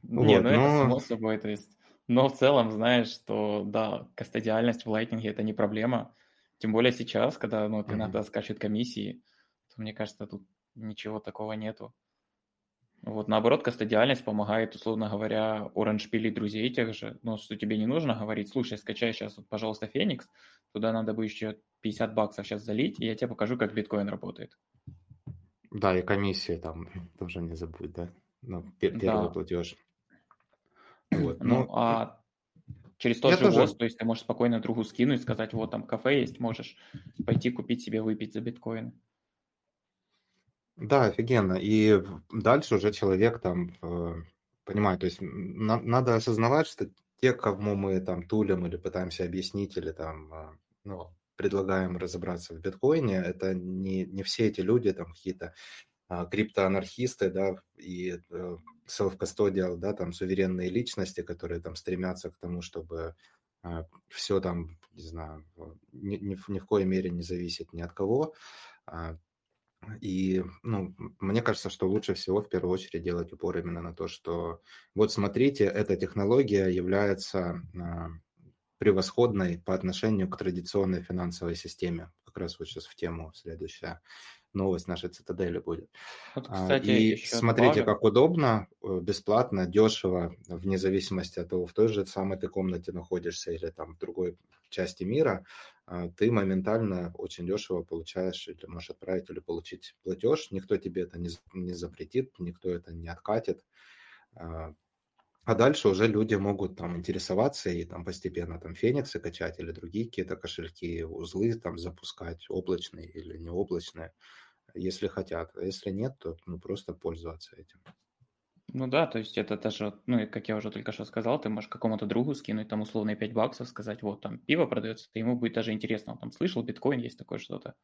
C: Не, вот, ну но... это само собой, то есть но в целом, знаешь, что да, кастодиальность в Lightning это не проблема. Тем более сейчас, когда ну, ты mm-hmm. иногда скачет комиссии, то мне кажется, тут ничего такого нету. Вот наоборот, кастодиальность помогает, условно говоря, Orange пилить друзей тех же. Ну, что тебе не нужно говорить, слушай, скачай сейчас, вот, пожалуйста, Феникс, туда надо будет еще 50 баксов сейчас залить, и я тебе покажу, как биткоин работает.
A: Да, и комиссии там тоже не забудь, да? Ну, первый да. платеж.
C: Вот. Ну, ну а через тот же тоже... ВОЗ, то есть ты можешь спокойно другу скинуть, сказать, вот там кафе есть, можешь пойти купить себе выпить за биткоины.
A: Да, офигенно. И дальше уже человек там э, понимает, то есть на, надо осознавать, что те, кому мы там тулим или пытаемся объяснить, или там, э, ну, предлагаем разобраться в биткоине, это не, не все эти люди, там какие-то а, криптоанархисты, да, и э, self-custodial, да, там суверенные личности, которые там стремятся к тому, чтобы а, все там, не знаю, ни, ни, ни в коей мере не зависит ни от кого. А, и, ну, мне кажется, что лучше всего в первую очередь делать упор именно на то, что вот смотрите, эта технология является превосходной по отношению к традиционной финансовой системе. Как раз вот сейчас в тему следующая новость нашей цитадели будет. Вот, а, кстати, и смотрите, добавлю. как удобно, э, бесплатно, дешево, вне зависимости от того, в той же самой ты комнате находишься или там в другой части мира, а, ты моментально очень дешево получаешь или можешь отправить или получить платеж. Никто тебе это не, не запретит, никто это не откатит. А, дальше уже люди могут там интересоваться и там постепенно там Фениксы качать или другие какие-то кошельки, узлы там запускать, облачные или не облачные, если хотят. А если нет, то ну, просто пользоваться этим.
C: Ну да, то есть это даже, ну, и как я уже только что сказал, ты можешь какому-то другу скинуть там условные 5 баксов, сказать, вот там пиво продается, и ему будет даже интересно, он там слышал, биткоин есть такое что-то.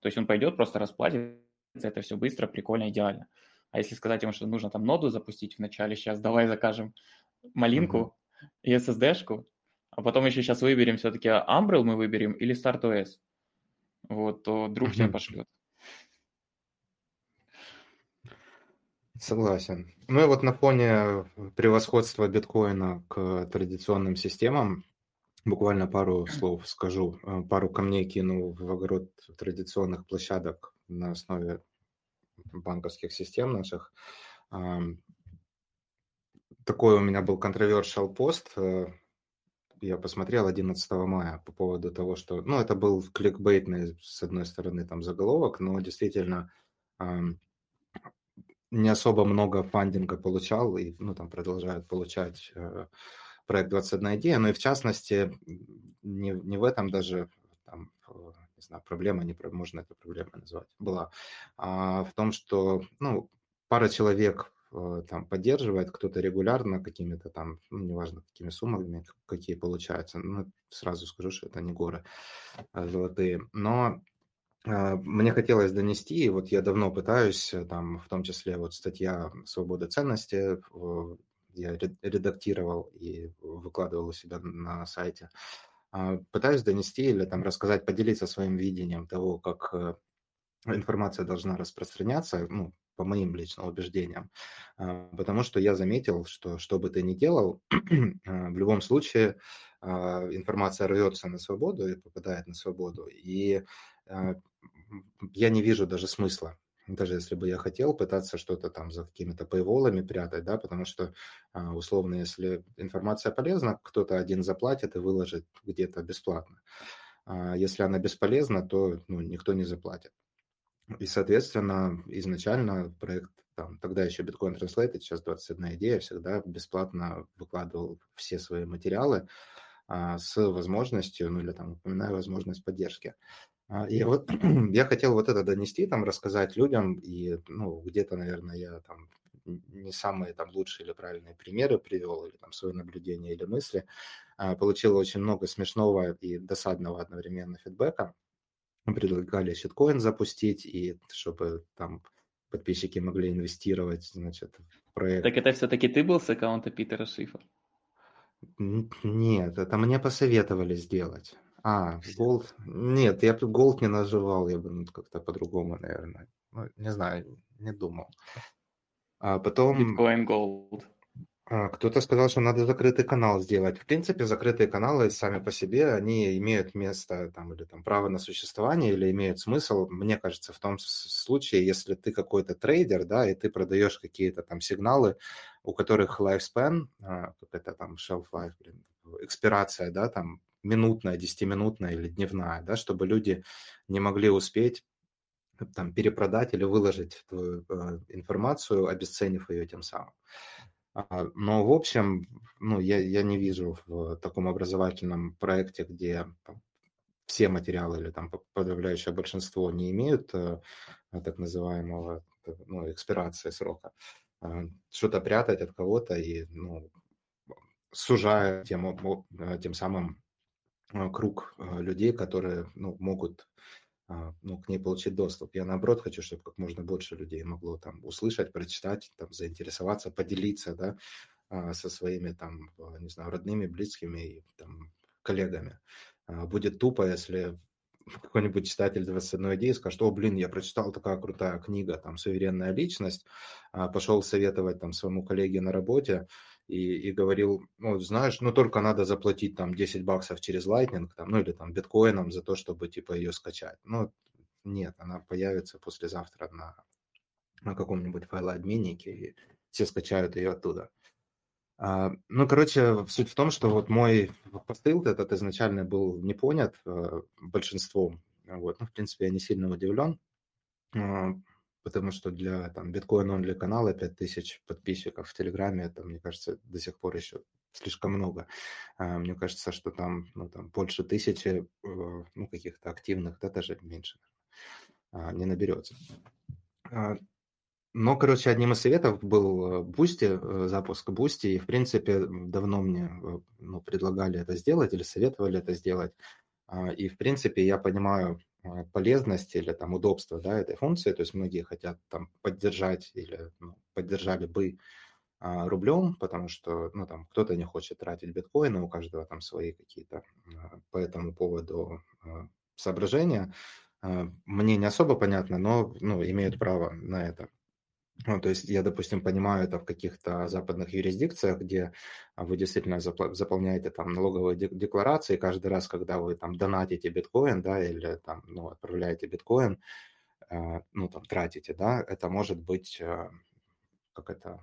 C: То есть он пойдет, просто расплатится, это все быстро, прикольно, идеально. А если сказать ему, что нужно там ноду запустить вначале, сейчас давай закажем малинку uh-huh. и SSD-шку, а потом еще сейчас выберем все-таки Umbrel мы выберем или StartOS, вот, то друг uh-huh. тебя пошлет.
A: Согласен. Ну и вот на фоне превосходства биткоина к традиционным системам, буквально пару слов скажу, э, пару камней кину в огород традиционных площадок на основе банковских систем наших. Такой у меня был controversial пост, э, я посмотрел 11 мая по поводу того, что, ну, это был кликбейтный, с одной стороны, там заголовок, но действительно не особо много фандинга получал и, ну, там продолжают получать э, проект 21 идея, но и в частности не, не в этом даже там, не знаю, проблема, не можно это проблемой назвать, была, а в том, что, ну, пара человек э, там поддерживает, кто-то регулярно какими-то там, ну, неважно, какими суммами, какие получаются. Ну, сразу скажу, что это не горы а золотые. Но э, мне хотелось донести, и вот я давно пытаюсь, э, там, в том числе вот статья «Свобода ценности», я редактировал и выкладывал у себя на сайте, пытаюсь донести или там рассказать, поделиться своим видением того, как э, информация должна распространяться, ну, по моим личным убеждениям, а, потому что я заметил, что что бы ты ни делал, а, в любом случае информация рвется на свободу и попадает на свободу, и я не вижу даже смысла даже если бы я хотел пытаться что-то там за какими-то пейволами прятать, да, потому что, а, условно, если информация полезна, кто-то один заплатит и выложит где-то бесплатно. А если она бесполезна, то ну, никто не заплатит. И, соответственно, изначально проект, там, тогда еще Bitcoin Translated, сейчас 21 идея, всегда бесплатно выкладывал все свои материалы а, с возможностью, ну или там упоминаю возможность поддержки. А, и вот я хотел вот это донести, там, рассказать людям, и, ну, где-то, наверное, я там не самые там лучшие или правильные примеры привел, или там свои наблюдения или мысли. А, получил очень много смешного и досадного одновременно фидбэка. Предлагали щиткоин запустить, и чтобы там подписчики могли инвестировать, значит, в проект.
C: Так это все-таки ты был с аккаунта Питера Шифа?
A: Нет, это мне посоветовали сделать. А, Gold. Нет, я бы Gold не наживал, я бы ну, как-то по-другому, наверное. Ну, не знаю, не думал. А потом...
C: Bitcoin Gold.
A: А, кто-то сказал, что надо закрытый канал сделать. В принципе, закрытые каналы сами по себе, они имеют место там, или там право на существование, или имеют смысл, мне кажется, в том случае, если ты какой-то трейдер, да, и ты продаешь какие-то там сигналы, у которых lifespan, а, как это там, shelf life, блин, экспирация, да, там минутная, десятиминутная или дневная, да, чтобы люди не могли успеть там, перепродать или выложить твою э, информацию, обесценив ее тем самым. А, но, в общем, ну, я, я не вижу в таком образовательном проекте, где все материалы или там подавляющее большинство не имеют э, так называемого ну, экспирации срока, э, что-то прятать от кого-то и ну, сужая тем, э, тем самым Э, круг э, людей, которые ну, могут а, ну, к ней получить доступ. Я наоборот хочу, чтобы как можно больше людей могло там услышать, прочитать, там, заинтересоваться, поделиться, да, а, со своими там, не знаю, родными, близкими и там коллегами. А, будет тупо, если какой-нибудь читатель 21 идеи скажет, о, блин, я прочитал такая крутая книга, там, «Суверенная личность», пошел советовать там своему коллеге на работе, и, и говорил, ну, знаешь, ну, только надо заплатить там 10 баксов через Lightning, там, ну, или там биткоином за то, чтобы, типа, ее скачать. Ну, нет, она появится послезавтра на, на каком-нибудь файлообменнике, и все скачают ее оттуда. А, ну, короче, суть в том, что вот мой посыл этот изначально был не понят а, большинством. Вот, ну, в принципе, я не сильно удивлен, а, потому что для там биткоин он для канала 5000 подписчиков в Телеграме, это, мне кажется, до сих пор еще слишком много. А, мне кажется, что там, ну, там больше тысячи, э, ну, каких-то активных, да, даже меньше а, не наберется. А, но, короче, одним из советов был Boosty, э, запуск Boosty, и, в принципе, давно мне э, ну, предлагали это сделать или советовали это сделать. И, в принципе, я понимаю полезность или там удобство да, этой функции, то есть многие хотят там поддержать или ну, поддержали бы а, рублем, потому что, ну, там, кто-то не хочет тратить биткоины, у каждого там свои какие-то а, по этому поводу а, соображения. Мне не особо понятно, но, ну, имеют право на это. Ну, то есть я, допустим, понимаю это в каких-то западных юрисдикциях, где вы действительно заполняете там налоговые декларации каждый раз, когда вы там донатите биткоин, да, или там, ну, отправляете биткоин, ну, там, тратите, да, это может быть, как это,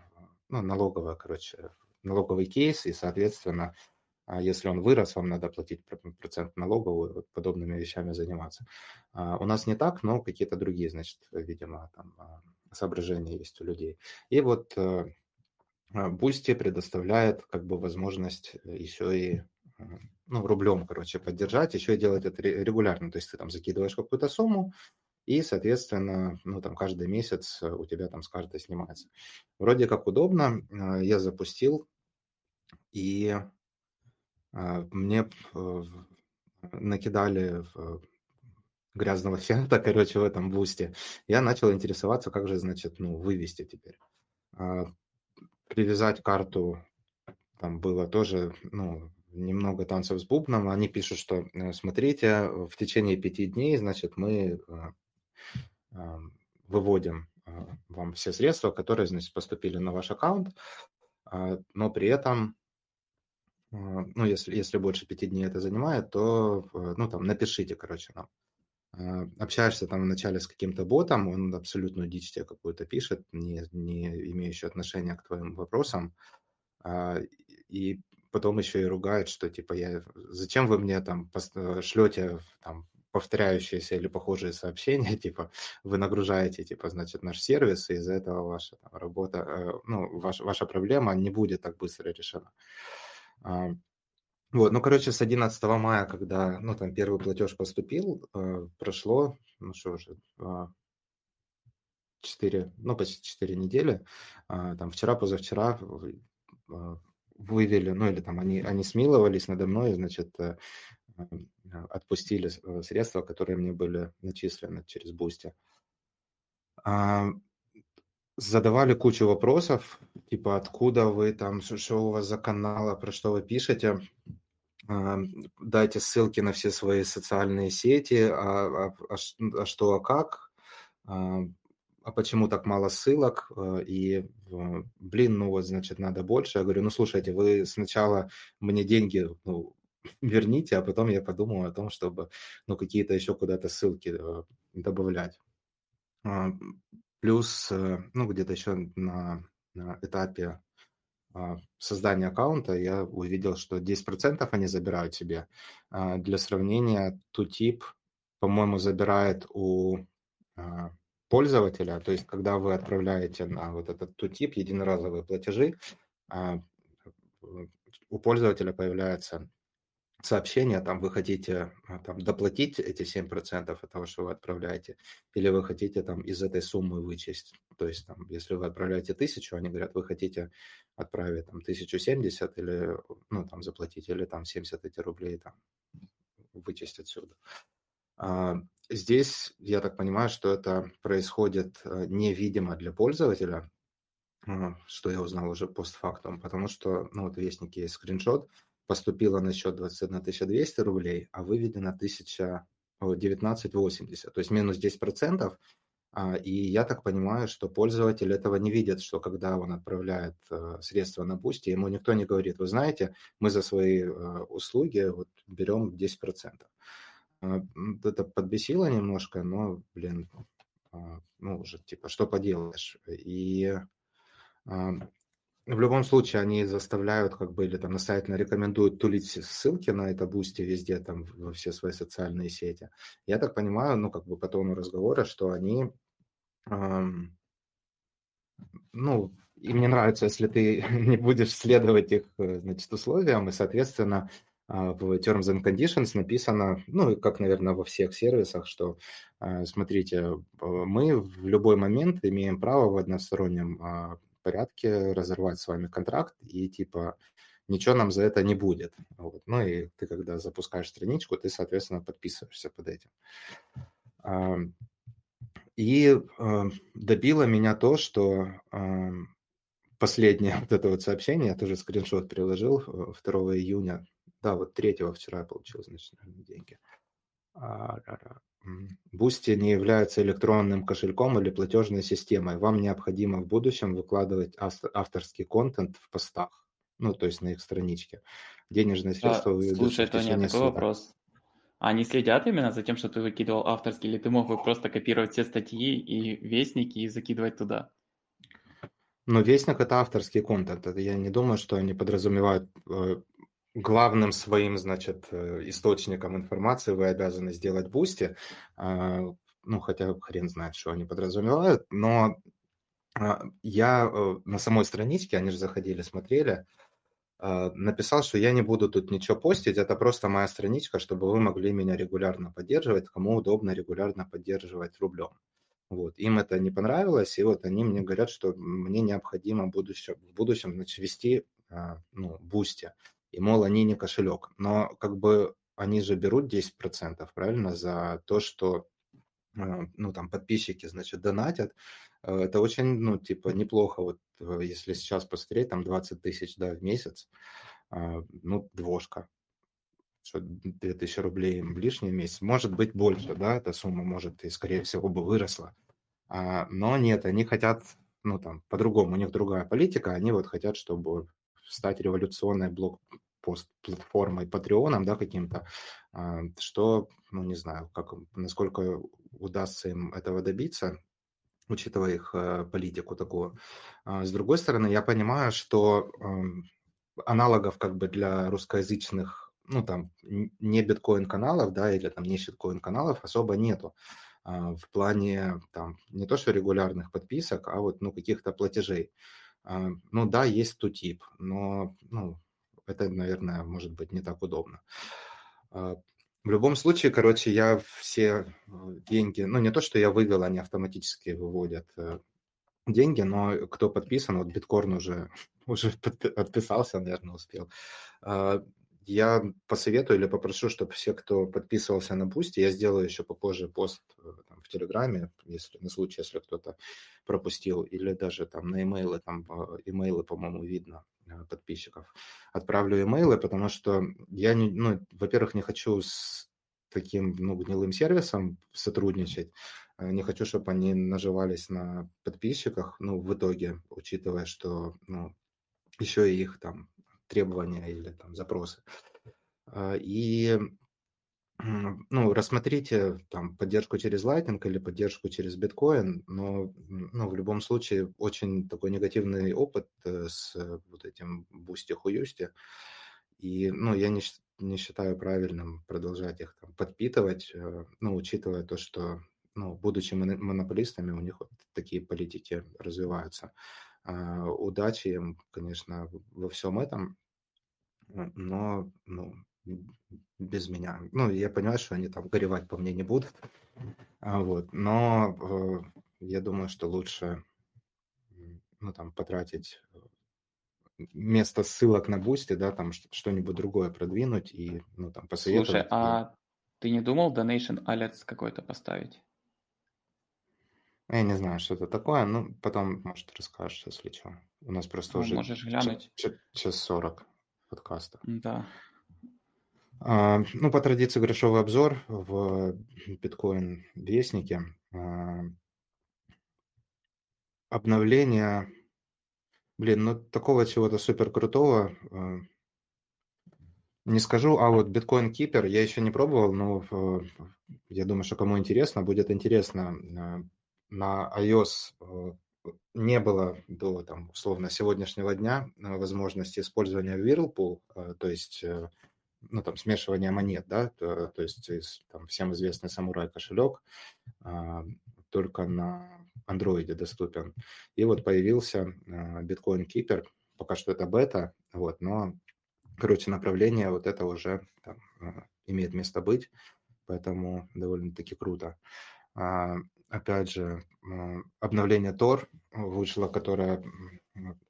A: ну, налоговая, короче, налоговый кейс, и, соответственно, а если он вырос, вам надо платить процент налоговую, вот подобными вещами заниматься. А у нас не так, но какие-то другие, значит, видимо, там а, соображения есть у людей. И вот Boosty предоставляет как бы возможность еще и ну, рублем, короче, поддержать, еще и делать это регулярно. То есть ты там закидываешь какую-то сумму, и, соответственно, ну, там каждый месяц э, у тебя там с карты снимается. Вроде как удобно, э, я запустил, и э, мне накидали грязного фиата, короче, в этом бусте. Я начал интересоваться, как же, значит, ну, вывести теперь. Привязать карту там было тоже, ну, немного танцев с бубном. Они пишут, что смотрите, в течение пяти дней, значит, мы выводим а, вам все средства, которые, значит, поступили на ваш аккаунт, а, но при этом, а, ну, если, если больше пяти дней это занимает, то, ну, там, напишите, короче, нам. Общаешься там вначале с каким-то ботом, он абсолютную дичь тебе какую-то пишет, не, не имеющую отношения к твоим вопросам, и потом еще и ругает, что, типа, я, зачем вы мне там шлете там повторяющиеся или похожие сообщения, типа вы нагружаете, типа, значит, наш сервис, и из-за этого ваша там, работа, э, ну, ваш, ваша проблема не будет так быстро решена. Вот, ну, короче, с 11 мая, когда, ну, там, первый платеж поступил, э, прошло, ну, что уже, 4, а, ну, почти 4 недели, а, там, вчера, позавчера вывели, ну, или там они, они смиловались надо мной, значит, э, отпустили э, средства, которые мне были начислены через Boosty. Задавали кучу вопросов, типа откуда вы там, что у вас за канал, про что вы пишете. А, дайте ссылки на все свои социальные сети, а, а, а, а что, а как, а, а почему так мало ссылок, и, блин, ну вот, значит, надо больше. Я говорю, ну, слушайте, вы сначала мне деньги, ну, верните, а потом я подумал о том, чтобы ну, какие-то еще куда-то ссылки добавлять. Плюс, э, ну, где-то еще на, на этапе создания аккаунта я увидел, что 10% они забирают себе. А, для сравнения, тутип, по-моему, забирает у пользователя, то есть когда вы отправляете на вот этот тутип единоразовые платежи, у пользователя появляется сообщение, там вы хотите а, там, доплатить эти 7% от того, что вы отправляете, или вы хотите там из этой суммы вычесть. То есть там, если вы отправляете тысячу, они говорят, вы хотите отправить там 1070 или ну, там заплатить, или там 70 эти рублей там вычесть отсюда. А, здесь, я так понимаю, что это происходит э, невидимо для пользователя, а, что я узнал уже постфактум, потому что, ну вот в Вестнике есть скриншот, поступило на счет 21 200 рублей, а выведено 1000, 1980, то есть минус 10%. А, и я так понимаю, что пользователь этого не видит, что когда он отправляет э, средства на Boosty, ему никто не говорит, вы знаете, мы за свои э, услуги вот берем 10%. А, это подбесило немножко, но, блин, а, ну уже типа, что поделаешь. И в любом случае, они заставляют, как бы, или там настоятельно рекомендуют тулить ссылки на это Boosty везде, там, во все свои социальные сети. Я так понимаю, ну, как бы по тону разговора, что они ну, и мне нравится, если ты не будешь следовать их, э, значит, условиям, и, соответственно, а, в Terms and Conditions написано, ну, как, наверное, во всех сервисах, что, а, смотрите, мы в любой момент имеем право в одностороннем а, порядке разорвать с вами контракт, и, типа, ничего нам за это не будет. Вот. Ну, и ты, когда запускаешь страничку, ты, соответственно, подписываешься под этим. И добило меня то, что последнее вот это вот сообщение, я тоже скриншот приложил 2 э, июня да, вот третьего вчера я получил, значит, деньги. Boosty не является электронным кошельком или платежной системой. Вам необходимо в будущем выкладывать авторский контент в постах, ну, то есть на их страничке. Денежные средства
C: а, вы Слушай, это не такой вопрос. Они следят именно за тем, что ты выкидывал авторский, или ты мог бы просто копировать все статьи и вестники и закидывать туда?
A: Ну, вестник – это авторский контент. Это я не думаю, что они подразумевают э, главным своим, значит, э, источником информации вы обязаны сделать Boosty. А, ну, хотя хрен знает, что они подразумевают, но а, я э, на самой страничке, они же заходили, смотрели, а, написал, что я не буду тут ничего постить, это просто моя страничка, чтобы вы могли меня регулярно поддерживать, кому удобно регулярно поддерживать рублем. Вот. Им это не понравилось, и вот они мне говорят, что мне необходимо в будущем, в будущем значит, вести ну, Boosty и, мол, они не кошелек. Но как бы они же берут 10%, правильно, за то, что э, ну, там, подписчики, значит, донатят. Э, это очень, ну, типа, неплохо, вот, э, если сейчас посмотреть, там, 20 тысяч, да, в месяц, ну, двошка, что 2000 рублей лишний месяц, может быть больше, да, эта сумма может и, скорее всего, бы выросла. А, но нет, они хотят, ну, там, по-другому, у них другая политика, они вот хотят, чтобы стать революционной блок пост-платформой, патреоном, да, каким-то, а, что, ну, не знаю, как, насколько удастся им этого добиться, учитывая их э, политику такую. А, с другой стороны, я понимаю, что эм, аналогов как бы для русскоязычных, ну, там, не биткоин-каналов, да, или там не щиткоин-каналов особо нету а, в плане, там, не то что регулярных подписок, а вот, ну, каких-то платежей. Ну, да, есть тутип, но, ну, это, наверное, может быть не так удобно. А, в любом случае, короче, я все э, деньги, ну не то, что я вывел, они автоматически выводят э, деньги, но кто подписан, вот биткорн уже, уже подписался, наверное, успел. А, я посоветую или попрошу, чтобы все, кто подписывался на Boosty, я сделаю еще попозже пост э, Телеграме, если на случай, если кто-то пропустил, или даже там на имейлы, там имейлы, по-моему, видно Э, подписчиков. Отправлю имейлы, потому что я, не, ну, во-первых, не хочу с таким ну, гнилым сервисом сотрудничать. Э, не хочу, чтобы они наживались на подписчиках, ну, в итоге, учитывая, что, ну, еще и их там требования или там запросы. Э, и ну, рассмотрите там поддержку через Lightning или поддержку через биткоин, но ну, в любом случае очень такой негативный опыт э, с э, вот этим бусти хуюсти. И, ну, я не, не считаю правильным продолжать их там подпитывать, э, ну, учитывая то, что, ну, будучи монополистами, у них вот такие политики развиваются. А, удачи им, конечно, во всем этом, но, ну, без меня. Ну, я понимаю, что они там горевать по мне не будут. А, вот. Но э, я думаю, что лучше ну, там, потратить э, вместо ссылок на бусте, да, там что-нибудь другое продвинуть и, ну, там, посоветовать.
C: Слушай, а ты не думал Donation Alerts какой-то поставить?
A: Я не знаю, что это такое, ну, потом, может, расскажешь, если что. У нас просто ну, уже
C: можешь глянуть.
A: час 40 подкаста.
C: Да.
A: А, ну, по традиции грошовый обзор в биткоин-вестнике. А, обновление, блин, ну, такого чего-то супер крутого а, не скажу, а вот биткоин кипер я еще не пробовал, но я думаю, что кому интересно, будет интересно. На iOS не было до, там, условно, сегодняшнего дня возможности использования Whirlpool, то есть э, ну, там, смешивание монет, да, то, то есть там, всем известный самурай кошелек, а, только на андроиде доступен. И вот появился Bitcoin Keeper, пока что это бета, вот, но, короче, направление вот это уже там, имеет место быть, поэтому довольно-таки круто. А, опять же, обновление Tor вышло, которое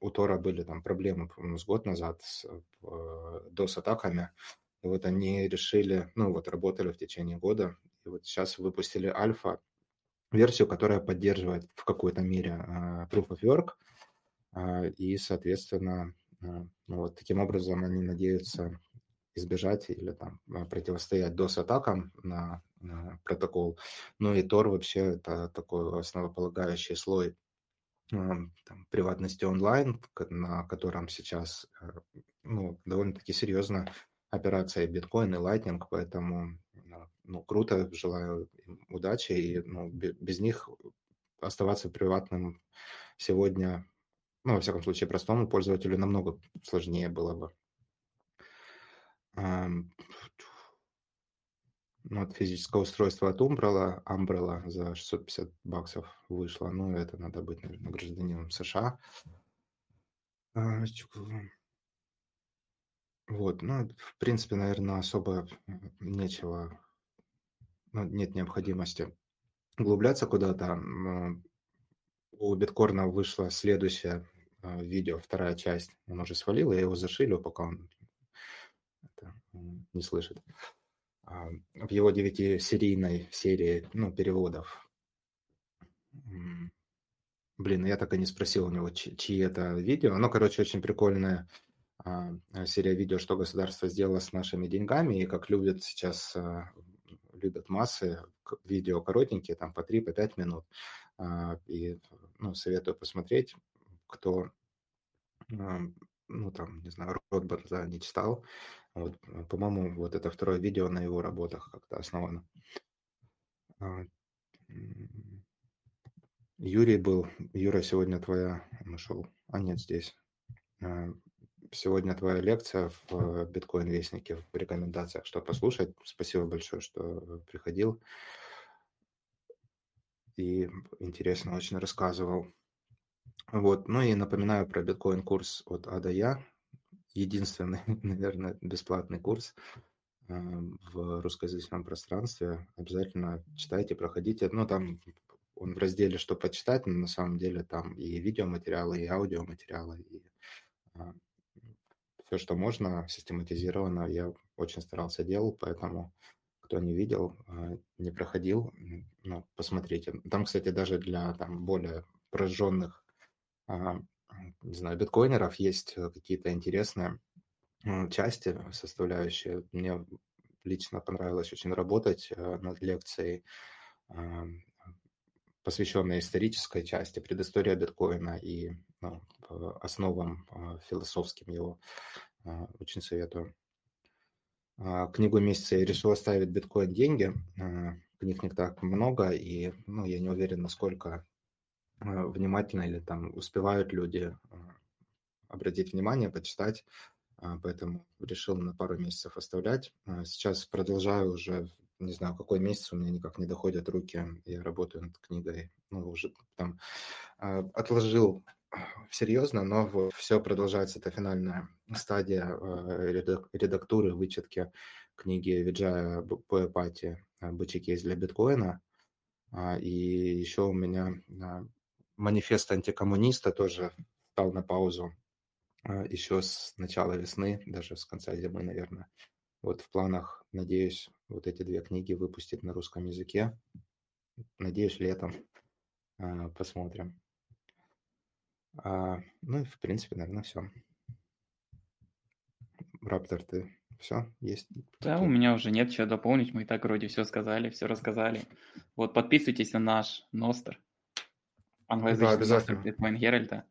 A: у Тора были там проблемы, по-моему, с год назад с DOS-атаками, и вот они решили, ну вот работали в течение года, и вот сейчас выпустили альфа, версию, которая поддерживает в какой-то мере uh, Proof of Work, uh, и, соответственно, uh, вот таким образом они надеются избежать или там противостоять DOS-атакам на, на протокол. Ну и Tor вообще это такой основополагающий слой там, приватности онлайн, на котором сейчас ну, довольно-таки серьезно операция биткоин и Lightning, поэтому ну, круто, желаю им удачи, и ну, без них оставаться приватным сегодня, ну, во всяком случае, простому пользователю намного сложнее было бы. Ну, вот физическое устройство от Umbrella, Umbrella за 650 баксов вышло. Ну, это надо быть, наверное, гражданином США. Вот, ну, в принципе, наверное, особо нечего, ну, нет необходимости углубляться куда-то. У биткорна вышло следующее а, видео, вторая часть. Он уже свалил, я его зашилил, пока он это, не слышит. А, в его девятисерийной серии ну, переводов. Блин, я так и не спросил у него, чьи это видео. Ну, короче, очень прикольная а, серия видео, что государство сделало с нашими деньгами, и как любят сейчас, а, любят массы, видео коротенькие, там по 3, по 5 минут. И ну, советую посмотреть, кто ну, там, не знаю, Ротбарда не читал. Вот, по-моему, вот это второе видео на его работах как-то основано. А, Юрий был. Юра, сегодня твоя... Нашел. А нет, здесь. Сегодня твоя лекция в Биткоин-вестнике, в рекомендациях, что послушать. Спасибо большое, что приходил. И интересно очень рассказывал. Вот. Ну и напоминаю про биткоин-курс от А до Я. Единственный, наверное, бесплатный курс э, в русскоязычном пространстве. Обязательно читайте, проходите. Ну, там он в разделе «Что почитать», но на самом деле там и видеоматериалы, и аудиоматериалы, и а, все, что можно, систематизировано. Я очень старался делал, поэтому кто не видел, а, не проходил, ну, посмотрите. Там, кстати, даже для там, более прожженных а, не знаю, биткоинеров есть э, какие-то интересные части, составляющие. Мне лично понравилось очень работать э, над лекцией, посвященной исторической части, предыстория биткоина и ну, основам а, философским его. А, очень советую. Книгу месяца я решил оставить биткоин деньги. Книг не так много, и ну, я не уверен, насколько внимательно или там успевают люди обратить внимание, почитать, а, поэтому решил на пару месяцев оставлять. А, сейчас продолжаю уже, не знаю, какой месяц у меня никак не доходят руки, я работаю над книгой, ну, уже там а, отложил серьезно, но все продолжается, это финальная стадия редактуры, вычетки книги Виджая по эпате «Бычий для биткоина», и еще у меня манифест антикоммуниста тоже стал на паузу а, еще с начала весны, даже с конца зимы, наверное. Вот в планах, надеюсь, вот эти две книги выпустить на русском языке. Надеюсь, летом. А, посмотрим. А, ну и, в принципе, наверное, все. Раптор, ты все есть?
C: Да, у меня уже нет чего дополнить. Мы и так вроде все сказали, все рассказали. Вот подписывайтесь на наш Ностер англоязычный да, обязательно. Bitcoin Геральта.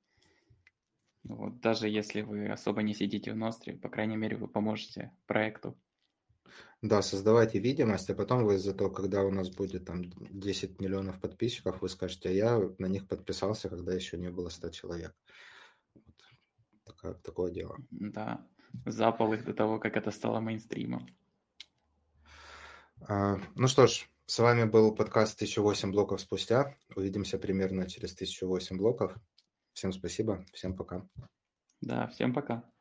C: Вот, даже если вы особо не сидите в Ностре, по крайней мере, вы поможете проекту.
A: Да, создавайте видимость, а потом вы зато, когда у нас будет там 10 миллионов подписчиков, вы скажете, а я на них подписался, когда еще не было 100 человек. Вот. Такое, такое дело.
C: Да, запал их до того, как это стало мейнстримом.
A: А, ну что ж, С вами был подкаст «1008 блоков спустя». Увидимся примерно через 1008 блоков. Всем спасибо, всем пока.
C: Да, всем пока.